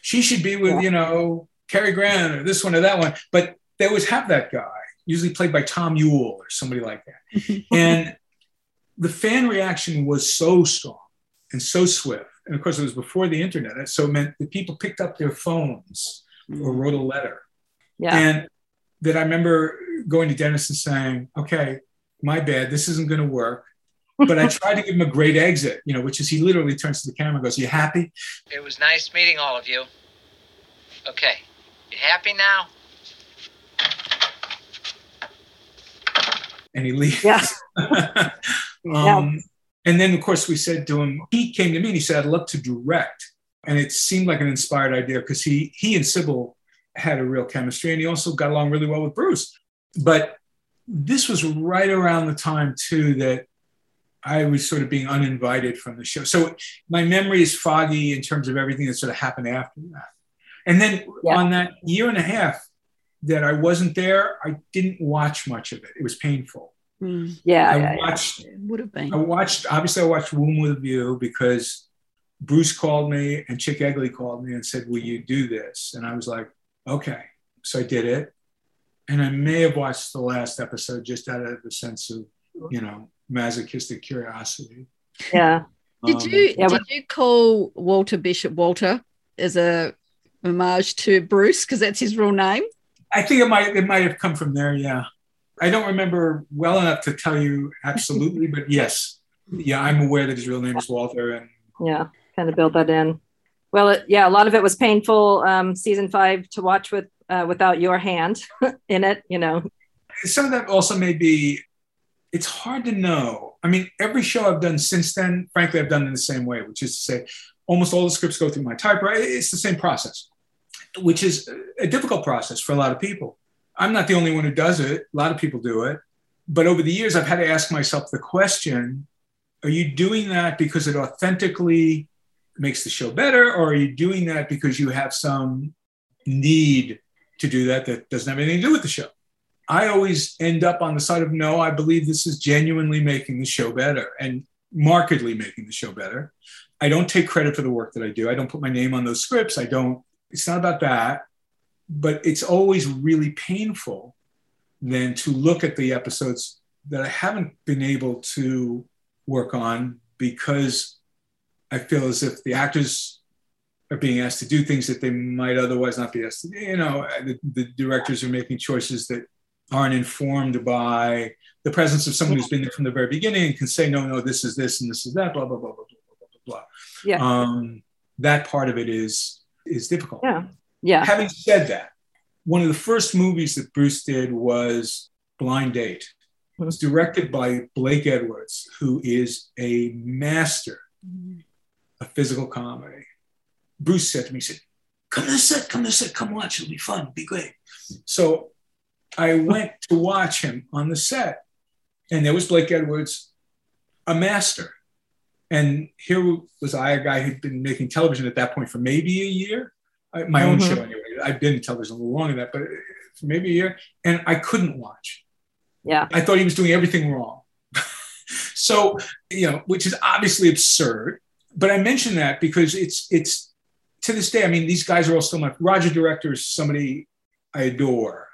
She should be with, yeah. you know, Cary Grant or this one or that one. But they always have that guy, usually played by Tom Ewell or somebody like that. and the fan reaction was so strong and so swift and of course it was before the internet so it meant that people picked up their phones mm-hmm. or wrote a letter yeah. and that i remember going to dennis and saying okay my bad this isn't going to work but i tried to give him a great exit you know which is he literally turns to the camera and goes you happy it was nice meeting all of you okay you happy now and he leaves yeah. um, yeah. And then, of course, we said to him, he came to me and he said, I'd love to direct. And it seemed like an inspired idea because he, he and Cybill had a real chemistry and he also got along really well with Bruce. But this was right around the time, too, that I was sort of being uninvited from the show. So my memory is foggy in terms of everything that sort of happened after that. And then yeah. on that year and a half that I wasn't there, I didn't watch much of it. It was painful. Mm. Yeah, I yeah, watched. Yeah. Would have been. I watched. Obviously, I watched Womb with a View because Bruce called me and Chic Eglee called me and said, "Will you do this?" And I was like, "Okay." So I did it, and I may have watched the last episode just out of the sense of, you know, masochistic curiosity. Yeah. Did Um, you Yeah, did you call Walter Bishop Walter as a homage to Bruce because that's his real name? I think it might it might have come from there. Yeah, I don't remember well enough to tell you absolutely, but yes, yeah, I'm aware that his real name is Walter, and Yeah. Kind of build that in. Well, it, yeah, a lot of it was painful. Um, season five to watch with uh, without your hand in it. You know. some of that also may be. It's hard to know. I mean, every show I've done since then, frankly, I've done in the same way, which is to say, almost all the scripts go through my typewriter. It's the same process, which is a difficult process for a lot of people. I'm not the only one who does it. A lot of people do it. But over the years, I've had to ask myself the question are you doing that because it authentically makes the show better, or are you doing that because you have some need to do that that doesn't have anything to do with the show? I always end up on the side of no, I believe this is genuinely making the show better and markedly making the show better. I don't take credit for the work that I do. I don't put my name on those scripts. I don't, it's not about that. But it's always really painful then to look at the episodes that I haven't been able to work on because I feel as if the actors are being asked to do things that they might otherwise not be asked to do. You know, the, the directors are making choices that aren't informed by the presence of someone who's been there from the very beginning and can say, no, no, this is this and this is that, blah, blah, blah, blah, blah, blah, blah. Yeah. Um, that part of it is is difficult. Yeah. Yeah. Having said that, one of the first movies that Bruce did was Blind Date. Hmm. It was directed by Blake Edwards, who is a master of physical comedy. Bruce said to me, he said, come to the set, come to the set, come watch, it'll be fun, be great. So I went to watch him on the set, and there was Blake Edwards, a master. And here was I, a guy who'd been making television at that point for maybe a year, my own Mhm. show anyway. I've been in television a little longer than that, but for maybe a year, and I couldn't watch. Yeah. I thought he was doing everything wrong. so, you know, which is obviously absurd. But I mention that because it's it's to this day. I mean, these guys are all still my Roger Director is somebody I adore.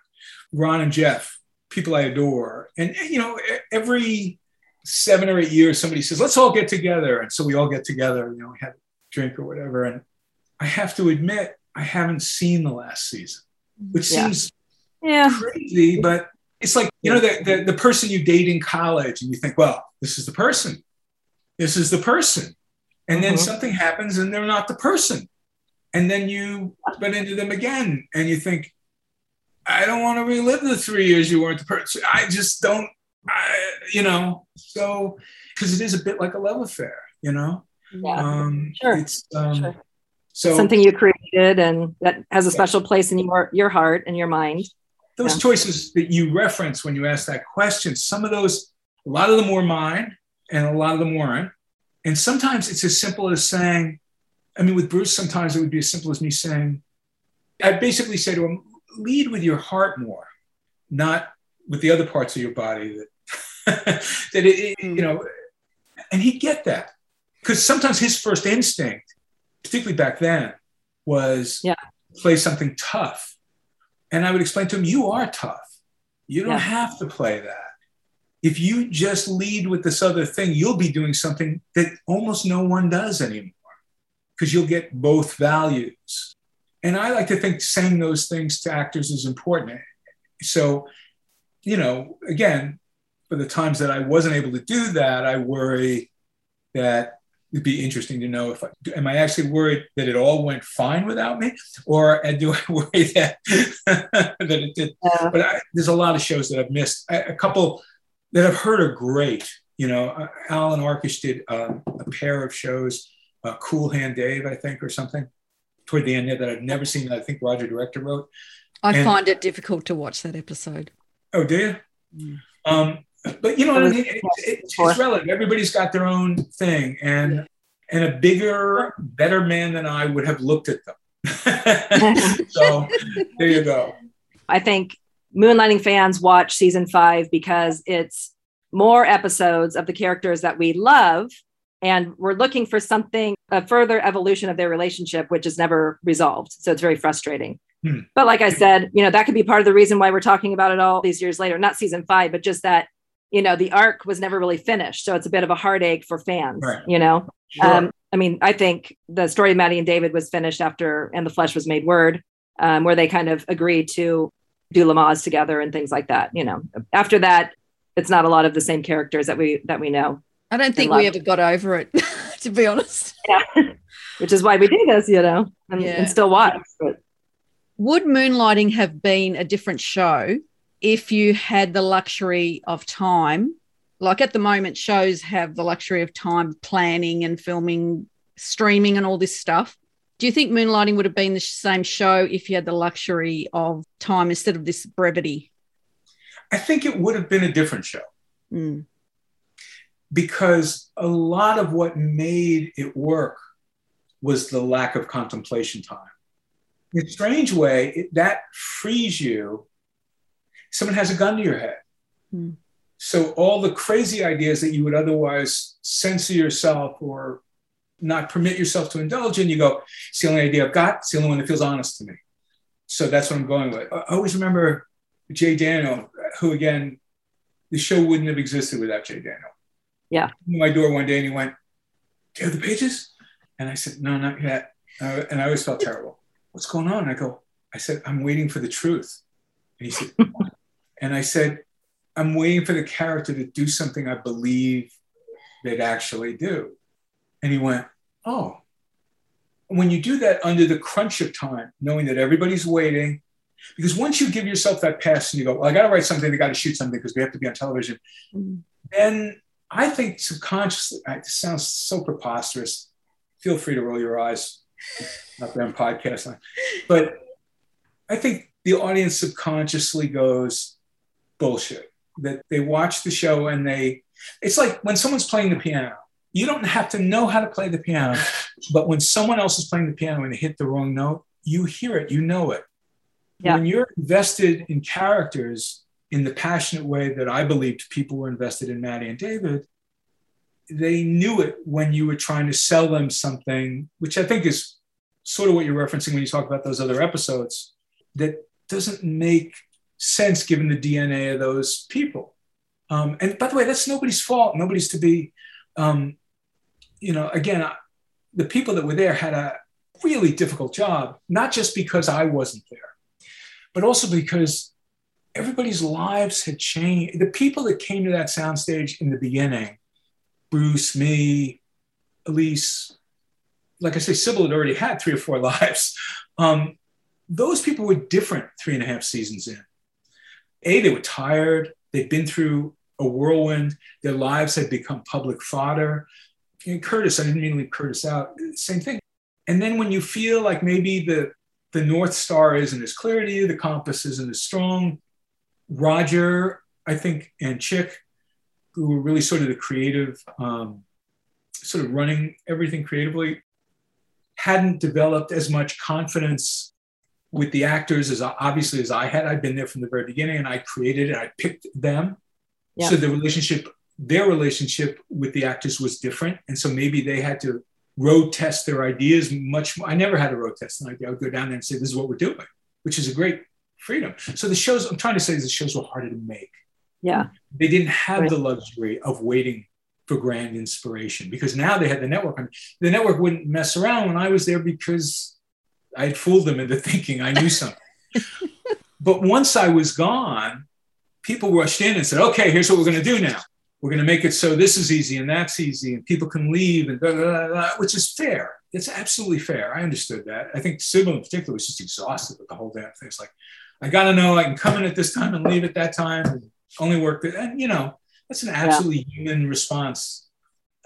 Ron and Jeff, people I adore, and you know, every seven or eight years, somebody says, "Let's all get together," and so we all get together. You know, we have a drink or whatever. And I have to admit, I haven't seen the last season, which Yeah. seems Yeah. crazy, but it's like you know the, the the person you date in college, and you think, well, this is the person, this is the person, and then Mhm. something happens, and they're not the person, and then you run into them again, and you think, I don't want to relive the three years you weren't the person. I just don't, I, you know. So because it is a bit like a love affair, you know. Yeah. Um, Sure. It's um, Sure. so Something you created and that has a special place in your your heart and your mind. those Yeah. choices that you reference when you ask that question, some of those, a lot of them were mine and a lot of them weren't. And sometimes it's as simple as saying, I mean, with Bruce, sometimes it would be as simple as me saying, I basically say to him, lead with your heart more, not with the other parts of your body that, that it, it- you hmm. know, and he'd get that. Because sometimes his first instinct, particularly back then, was Yeah. play something tough. And I would explain to him, you are tough. You don't Yeah. have to play that. If you just lead with this other thing, you'll be doing something that almost no one does anymore because you'll get both values. And I like to think saying those things to actors is important. So, you know, again, for the times that I wasn't able to do that, I worry that it'd be interesting to know if I, am I actually worried that it all went fine without me, or do I worry that that it did? Yeah. But I, there's a lot of shows that I've missed. I, a couple that I've heard are great. You know, Allan Arkush did um, a pair of shows, uh, Cool Hand Dave, I think, or something, toward the end there that I've never seen. That I think Roger Director wrote. I And- find it difficult to watch that episode. Oh, do you? Um, but you know what I mean? It, it, it's relative. Everybody's got their own thing, and and a bigger, better man than I would have looked at them. so there you go. I think Moonlighting fans watch season five because it's more episodes of the characters that we love. And we're looking for something, a further evolution of their relationship, which is never resolved. So it's very frustrating. Hmm. But like I said, you know, that could be part of the reason why we're talking about it all these years later. Not season five, but just that, you know, the arc was never really finished. So it's a bit of a heartache for fans, Right. you know? Sure. Um, I mean, I think the story of Maddie and David was finished after And the Flesh was made word, um, where they kind of agreed to do Lamaze together and things like that. You know, after that, it's not a lot of the same characters that we that we know. I don't think we ever got over it, to be honest. Yeah. Which is why we do this, you know, and, Yeah. and still watch. But Would Moonlighting have been a different show if you had the luxury of time? Like at the moment, shows have the luxury of time planning and filming, streaming, and all this stuff. Do you think Moonlighting would have been the same show if you had the luxury of time instead of this brevity? I think it would have been a different show Mm. Because a lot of what made it work was the lack of contemplation time. In a strange way, it, that frees you. Someone has a gun to your head. Hmm. So all the crazy ideas that you would otherwise censor yourself or not permit yourself to indulge in, you go, it's the only idea I've got. It's the only one that feels honest to me. So that's what I'm going with. I always remember Jay Daniel, who again, the show wouldn't have existed without Jay Daniel. Yeah. He came to my door one day and he went, Do you have the pages? And I said, No, not yet. Uh, and I always felt terrible. What's going on? And I go, I said, I'm waiting for the truth. And he said, and I said, I'm waiting for the character to do something I believe they'd actually do. And he went, Oh. When you do that under the crunch of time, knowing that everybody's waiting, because once you give yourself that pass and you go, well, I got to write something, I got to shoot something because we have to be on television, then I think subconsciously, it sounds so preposterous. Feel free to roll your eyes, not that I'm podcasting, but I think the audience subconsciously goes bullshit. That they watch the show and they, it's like when someone's playing the piano. You don't have to know how to play the piano, but when someone else is playing the piano and they hit the wrong note, you hear it, you know it. Yeah. When you're invested in characters in the passionate way that I believed people were invested in Maddie and David, they knew it when you were trying to sell them something, which I think is sort of what you're referencing when you talk about those other episodes, that doesn't make sense given the DNA of those people. Um, and by the way, that's nobody's fault. Nobody's to be, um, you know, again, I- the people that were there had a really difficult job, not just because I wasn't there, but also because everybody's lives had changed. The people that came to that soundstage in the beginning, Bruce, me, Allyce, like I say, Cybill had already had three or four lives. Um, those people were different three and a half seasons in. A, they were tired. They'd been through a whirlwind. Their lives had become public fodder. And Curtis, I didn't mean to leave Curtis out. Same thing. And then when you feel like maybe the the North Star isn't as clear to you, the compass isn't as strong. Roger, I think, and Chic, who were really sort of the creative, um, sort of running everything creatively, hadn't developed as much confidence with the actors as obviously as I had. I'd been there from the very beginning, and I created it. I picked them, Yeah. so the relationship, their relationship with the actors was different, and so maybe they had to road test their ideas much more. I never had a road test an idea. I would go down there and say, "This is what we're doing," which is a great freedom. So the shows I'm trying to say is the shows were harder to make. yeah, They didn't have Right. the luxury of waiting for grand inspiration because now they had the network. And the network wouldn't mess around when I was there because I had fooled them into thinking I knew something. but once I was gone, people rushed in and said, okay, here's what we're going to do now. We're going to make it so this is easy and that's easy, and people can leave, and blah, blah, blah, blah, which is fair. It's absolutely fair. I understood that. I think Cybill in particular was just exhausted with the whole damn thing. It's like, I got to know I can come in at this time and leave at that time, and only work. That, and you know, that's an absolutely human response.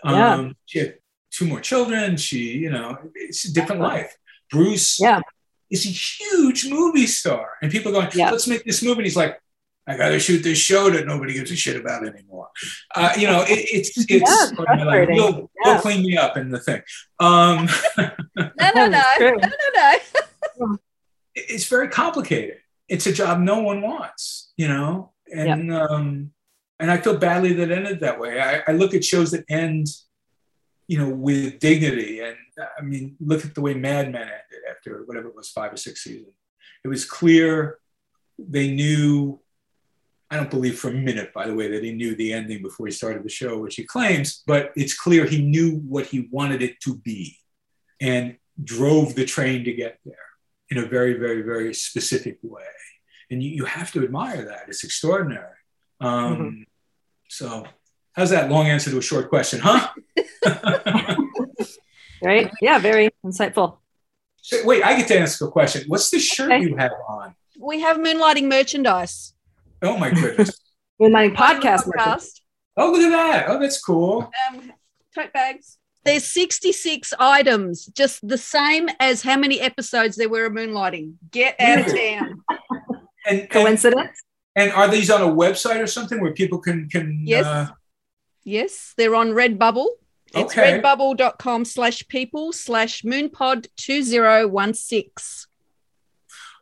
Yeah. Um, she had two more children. She, you know, it's a different life. Bruce yeah, is a huge movie star, and people are going, Yeah. "Let's make this movie." And he's like, "I got to shoot this show that nobody gives a shit about anymore." Uh, you know, it, it's it's Yeah, it's pardon my you'll, Yeah. you'll clean me up in the thing. Um, No, no, no, no, no, no. it's very complicated. It's a job no one wants, you know, and um, and I feel badly that ended that way. I, I look at shows that end, you know, with dignity, and I mean, look at the way Mad Men ended after whatever it was, five or six seasons. It was clear they knew. I don't believe for a minute, by the way, that he knew the ending before he started the show, which he claims, but it's clear he knew what he wanted it to be and drove the train to get there in a very, very, very specific way. And you, you have to admire that. It's extraordinary. Um, Mm-hmm. So, how's that long answer to a short question, huh? Right? Yeah, very insightful. So, wait, I get to ask a question. What's the shirt Okay. you have on? We have moonlighting merchandise. Oh my goodness. With my podcast. merchant. Podcast. oh, look at that. Oh, that's cool. Um, tote bags. There's 66 items, just the same as how many episodes there were of Moonlighting. Get out of town. And, and, Coincidence? and are these on a website or something where people can can? Yes. Uh, Yes, they're on Redbubble. It's Okay. redbubble.com slash people slash moonpod 2016.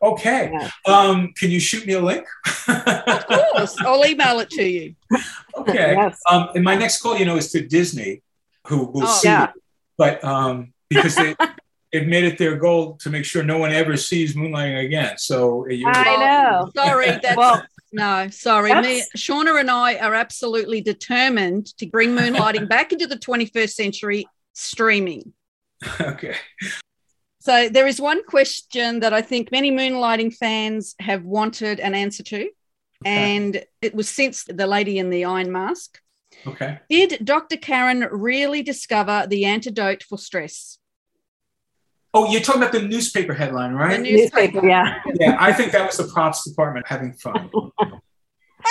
okay. Yeah. Um, can you shoot me a link? Of course, I'll email it to you. okay. Yes. Um, and my next call, you know, is to Disney, who will Oh, sue. yeah. me. But um, because they they've made it their goal to make sure no one ever sees moonlighting again. So you, I know. Sorry, that's Well, no, sorry. Me, Shauna and I are absolutely determined to bring moonlighting back into the 21st century streaming. okay. So there is one question that I think many moonlighting fans have wanted an answer to, and it was since the lady in the iron mask. Okay. Did Dr. Caron really discover the antidote for stress? Oh, you're talking about the newspaper headline, right? The? Newspaper, yeah. yeah, I think that was the props department having fun.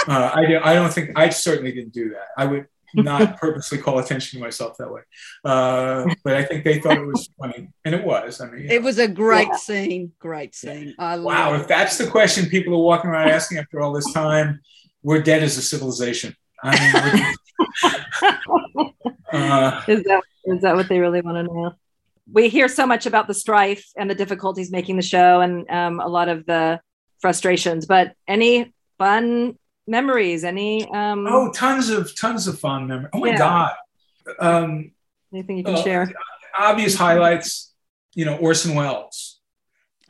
Uh, I, don't- I don't think I certainly didn't do that. I would not purposely call attention to myself that way. Uh, but I think they thought it was funny, and it was. I mean, It was a great Yeah. scene. Great scene. I wow, love if that's the question people are walking around asking after all this time, we're dead as a civilization. I mean, we're- uh, Is that is that what they really want to know? We hear so much about the strife and the difficulties making the show, and um, a lot of the frustrations. But any fun memories? Any um, oh, tons of tons of fun memories. Oh my Yeah. god. Um, anything you can uh, share? obvious highlights. You know, Orson Welles.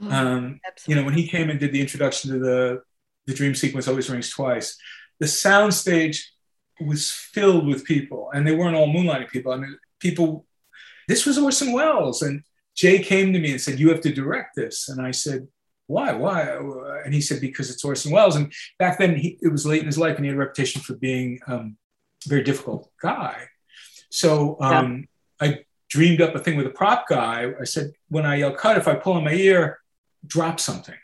it. Um, you know, when he came and did the introduction to the the dream sequence always rings twice, the soundstage was filled with people, and they weren't all moonlighting people. I mean, people. This was Orson Welles, and Jay came to me and said, "You have to direct this," and I said. Why? Why? And he said, because it's Orson Welles. And back then, he, it was late in his life, and he had a reputation for being um, a very difficult guy. So um, I dreamed up a thing with a prop guy. I said, when I yell cut, if I pull on my ear, drop something.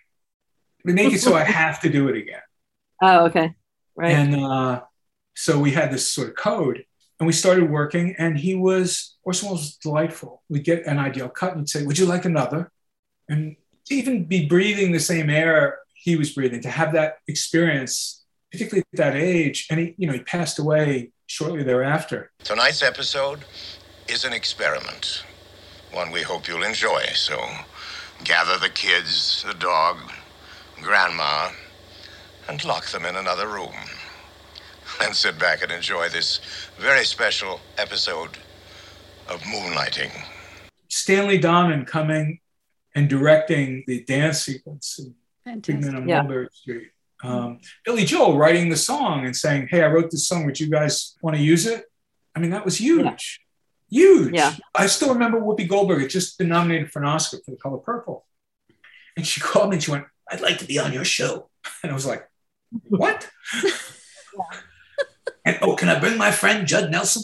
Make it so I have to do it again. Oh, okay, right. And uh, so we had this sort of code and we started working and he was, Orson Welles was delightful. We'd get an ideal cut and he'd say, would you like another? And to even be breathing the same air he was breathing, to have that experience, particularly at that age. And he, you know, he passed away shortly thereafter. Tonight's episode is an experiment, one we hope you'll enjoy. So gather the kids, the dog, grandma, and lock them in another room. And sit back and enjoy this very special episode of Moonlighting. Stanley Donen coming and directing the dance sequence in Big Men on Yeah. Mulberry Street. Um, Billy Joel writing the song and saying, "Hey, I wrote this song. Would you guys want to use it?" I mean, that was huge, huge. Yeah. I still remember Whoopi Goldberg had just been nominated for an Oscar for The Color Purple, and she called me and she went, "I'd like to be on your show," and I was like, "What?" and oh, can I bring my friend Judd Nelson?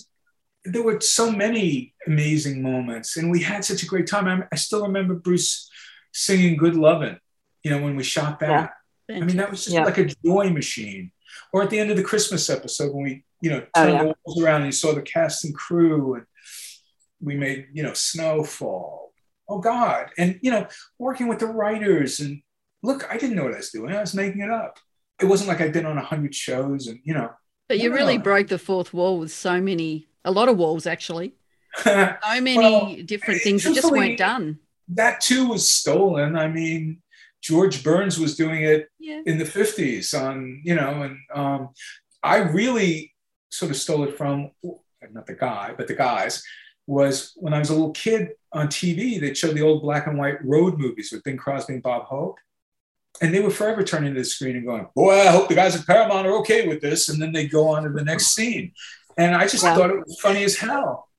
There were so many amazing moments, and we had such a great time. I, I still remember Bruce singing "Good Lovin'," you know, when we shot that. I mean, that was just Yeah. like a joy machine. Or at the end of the Christmas episode when we, you know, Oh, turned yeah. the walls around and you saw the cast and crew and we made, you know, snowfall. Oh God. And, you know, working with the writers and look, I didn't know what I was doing. I was making it up. It wasn't like I'd been on a hundred shows and, you know, But you really broke the fourth wall with so many, a lot of walls actually. so So many Well, different things that just weren't done. that too was stolen. I mean, George Burns was doing it Yeah. in the 50s on, you know, and um, I really sort of stole it from, not the guy, but the guys, was when I was a little kid on TV, they showed the old black and white road movies with Bing Crosby and Bob Hope. And they were forever turning to the screen and going, "Boy, I hope the guys at Paramount are okay with this." And then they go on to the next scene, and I just Yeah. thought it was funny as hell.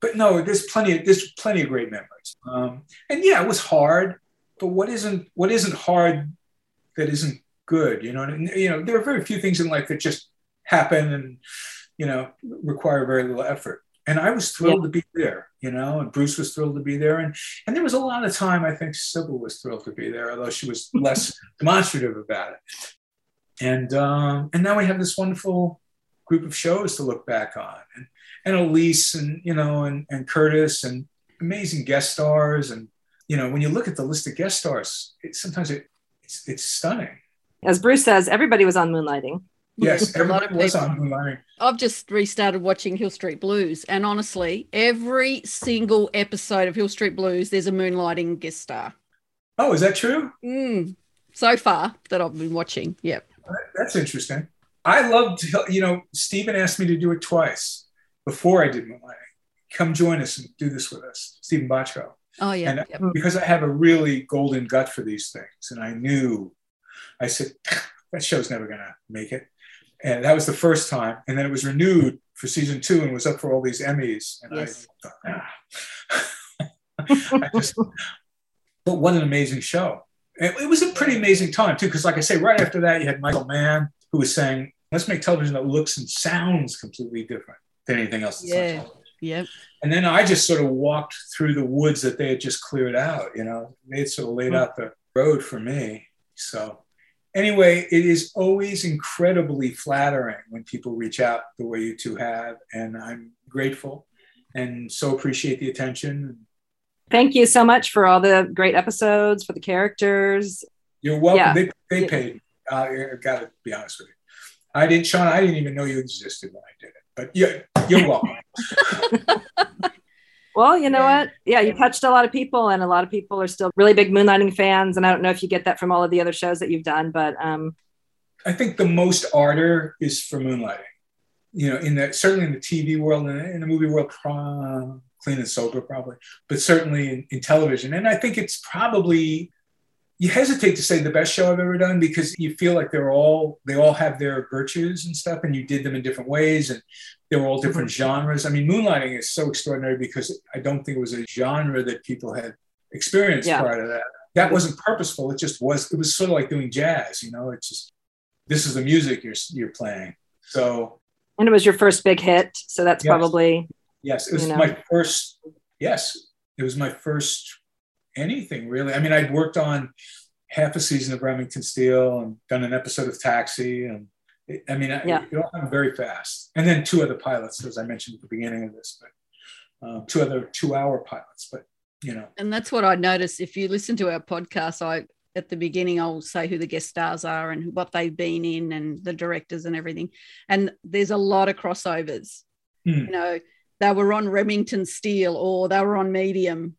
But no, there's plenty. Of, there's plenty of great memories. Um, and yeah, it was hard. But what isn't what isn't hard that isn't good? You know, and, you know, there are very few things in life that just happen and you know require very little effort. And I was thrilled to be there. You know, and Bruce was thrilled to be there, and and there was a lot of time. I think Cybill was thrilled to be there, although she was less demonstrative about it. And um, and now we have this wonderful group of shows to look back on, and and Allyce, and you know, and and Curtis, and amazing guest stars, and you know, when you look at the list of guest stars, it, sometimes it it's, it's stunning. As Bruce says, everybody was on Moonlighting. Yes, A lot of everybody was people. on Moonlighting. I've just restarted watching Hill Street Blues, and honestly, every single episode of Hill Street Blues, there's a moonlighting guest star. Oh, is that true? Mm, so far that I've been watching. Yep. That's interesting. I loved, you know, Steven asked me to do it twice before I did Moonlighting. Come join us and do this with us, Steven Bochco. Oh yeah. And yep. because I have a really golden gut for these things, and I knew, I said, that show's never going to make it. And that was the first time. And then it was renewed for season two and was up for all these Emmys. And Yes. I thought, ah. I just, but what an amazing show. It, it was a pretty amazing time, too, because, like I say, right after that, you had Michael Mann, who was saying, let's make television that looks and sounds completely different than anything else Yeah. Yep. And then I just sort of walked through the woods that they had just cleared out, you know, they had sort of laid out the road for me. So, anyway, it is always incredibly flattering when people reach out the way you two have. And I'm grateful and so appreciate the attention. Thank you so much for all the great episodes, for the characters. You're welcome. Yeah. They, they paid. Uh, I got to be honest with you. I didn't, Sean, I didn't even know you existed when I did it. But yeah, you're welcome. Well, you know what? Yeah, you touched a lot of people, and a lot of people are still really big Moonlighting fans. And I don't know if you get that from all of the other shows that you've done, but um, I think the most ardor is for moonlighting. You know, in the certainly in the TV world and in the movie world, clean and sober probably, but certainly in, in television. And I think it's probably you hesitate to say the best show I've ever done because you feel like they're all they all have their virtues and stuff, and you did them in different ways, and they were all different mm-hmm. genres. I mean, moonlighting is so extraordinary because I don't think it was a genre that people had experienced Yeah. prior to that. That wasn't purposeful. It just was. It was sort of like doing jazz. You know, it's just this is the music you're you're playing. So and it was your first big hit, so that's Yes. probably yes, it was You know. my first. Yes, it was my first anything really. I mean, I'd worked on half a season of Remington Steele and done an episode of Taxi, and it, I mean, Yeah. it all happened very fast. And then two other pilots, as I mentioned at the beginning of this, but um, two other two-hour pilots. But you know, And that's what I noticed. If you listen to our podcast, I at the beginning I'll say who the guest stars are and what they've been in and the directors and everything. And there's a lot of crossovers. Hmm. You know, they were on Remington Steele or they were on Medium.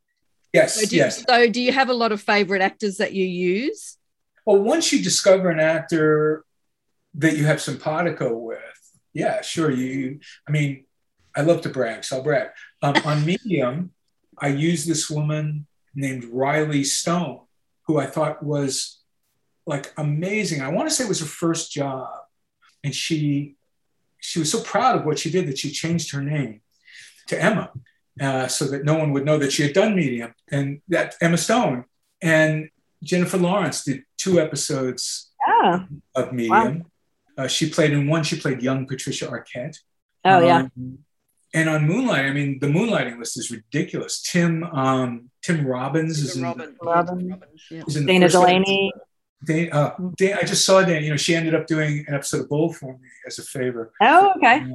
Yes, So do, yes. so do you have a lot of favorite actors that you use? Well, once you discover an actor that you have simpatico with, yeah, sure. You, I mean, I love to brag, so I'll brag. Um, on Medium, I used this woman named Riley Stone, who I thought was like amazing. I want to say it was her first job, and she she was so proud of what she did that she changed her name to Emma, uh, so that no one would know that she had done Medium, and that Emma Stone and Jennifer Lawrence did two episodes yeah. of Medium. Uh, she played in one. She played young Patricia Arquette. Oh yeah. Um, and on Moonlight, I mean, the moonlighting list is ridiculous. Tim um, Tim Robbins is in, Robin. Robin, is in Dana first Delany. episode. Dana, uh, Dana, I just saw Dana. You know, she ended up doing an episode of Bull for me as a favor. Oh, okay.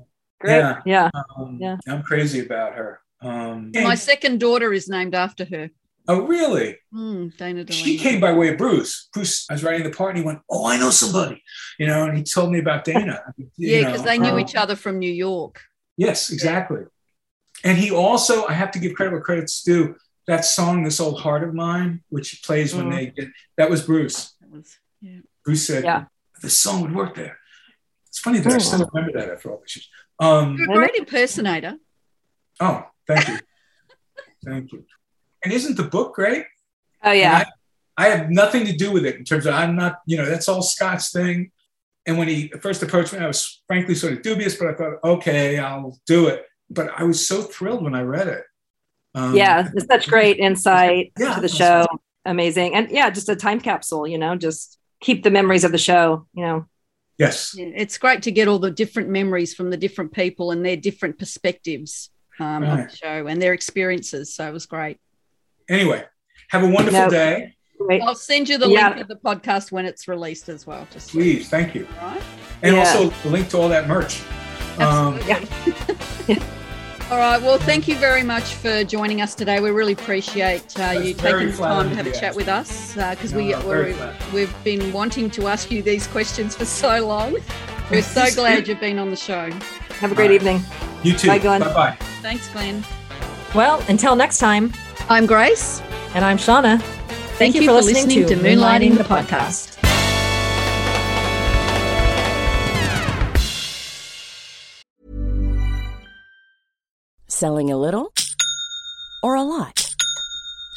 Great. Yeah. Yeah. Um, Yeah. I'm crazy about her. Um, My second daughter is named after her. oh, really? Mm, Dana Delany. She came by way of Bruce. Bruce, I was writing the part, and he went, "Oh, I know somebody," you know, and he told me about Dana. Yeah, because they knew um, each other from New York. Yes, exactly. And he also, I have to give credit where credit's due. That song, "This Old Heart of Mine," which he plays when Mm. they get, that was Bruce. That was, yeah. Bruce said, Yeah. "This song would work there." It's funny that I Mm. still remember that after all these years. Um, You're a great impersonator. oh, thank you, thank you. And isn't the book great? Oh yeah. And I have nothing to do with it in terms of I'm not, you know, that's all Scott's thing. And when he first approached me, I was frankly sort of dubious, but I thought, okay, I'll do it. But I was so thrilled when I read it. Um, yeah, it's such great insight Yeah. to the show. Amazing. And yeah, just a time capsule, you know, just keep the memories of the show, you know. Yes. Yeah, it's great to get all the different memories from the different people and their different perspectives um, of the show and their experiences. So it was great. Anyway, have a wonderful No. day. I'll send you the Yeah. link of the podcast when it's released as well. Just Please, thank you. Right. And Yeah. also the link to all that merch. Um, All right. Well, thank you very much for joining us today. We really appreciate uh, you taking the time to have a chat with us because No, we, no, very we're, flattering. we've been wanting to ask you these questions for so long. We're so glad you've been on the show. Have a great evening. You too. Bye, Glenn. Bye-bye. Thanks, Glenn. Well, until next time, I'm Grace. And I'm Shauna. Thank, you, for listening, to Moonlighting the podcast. Selling a little or a lot?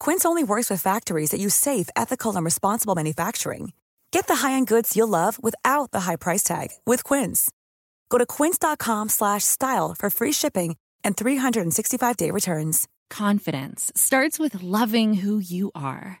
Quince only works with factories that use safe, ethical, and responsible manufacturing. Get the high-end goods you'll love without the high price tag with Quince. Go to quince.com slash style for free shipping and 365-day returns. Confidence starts with loving who you are.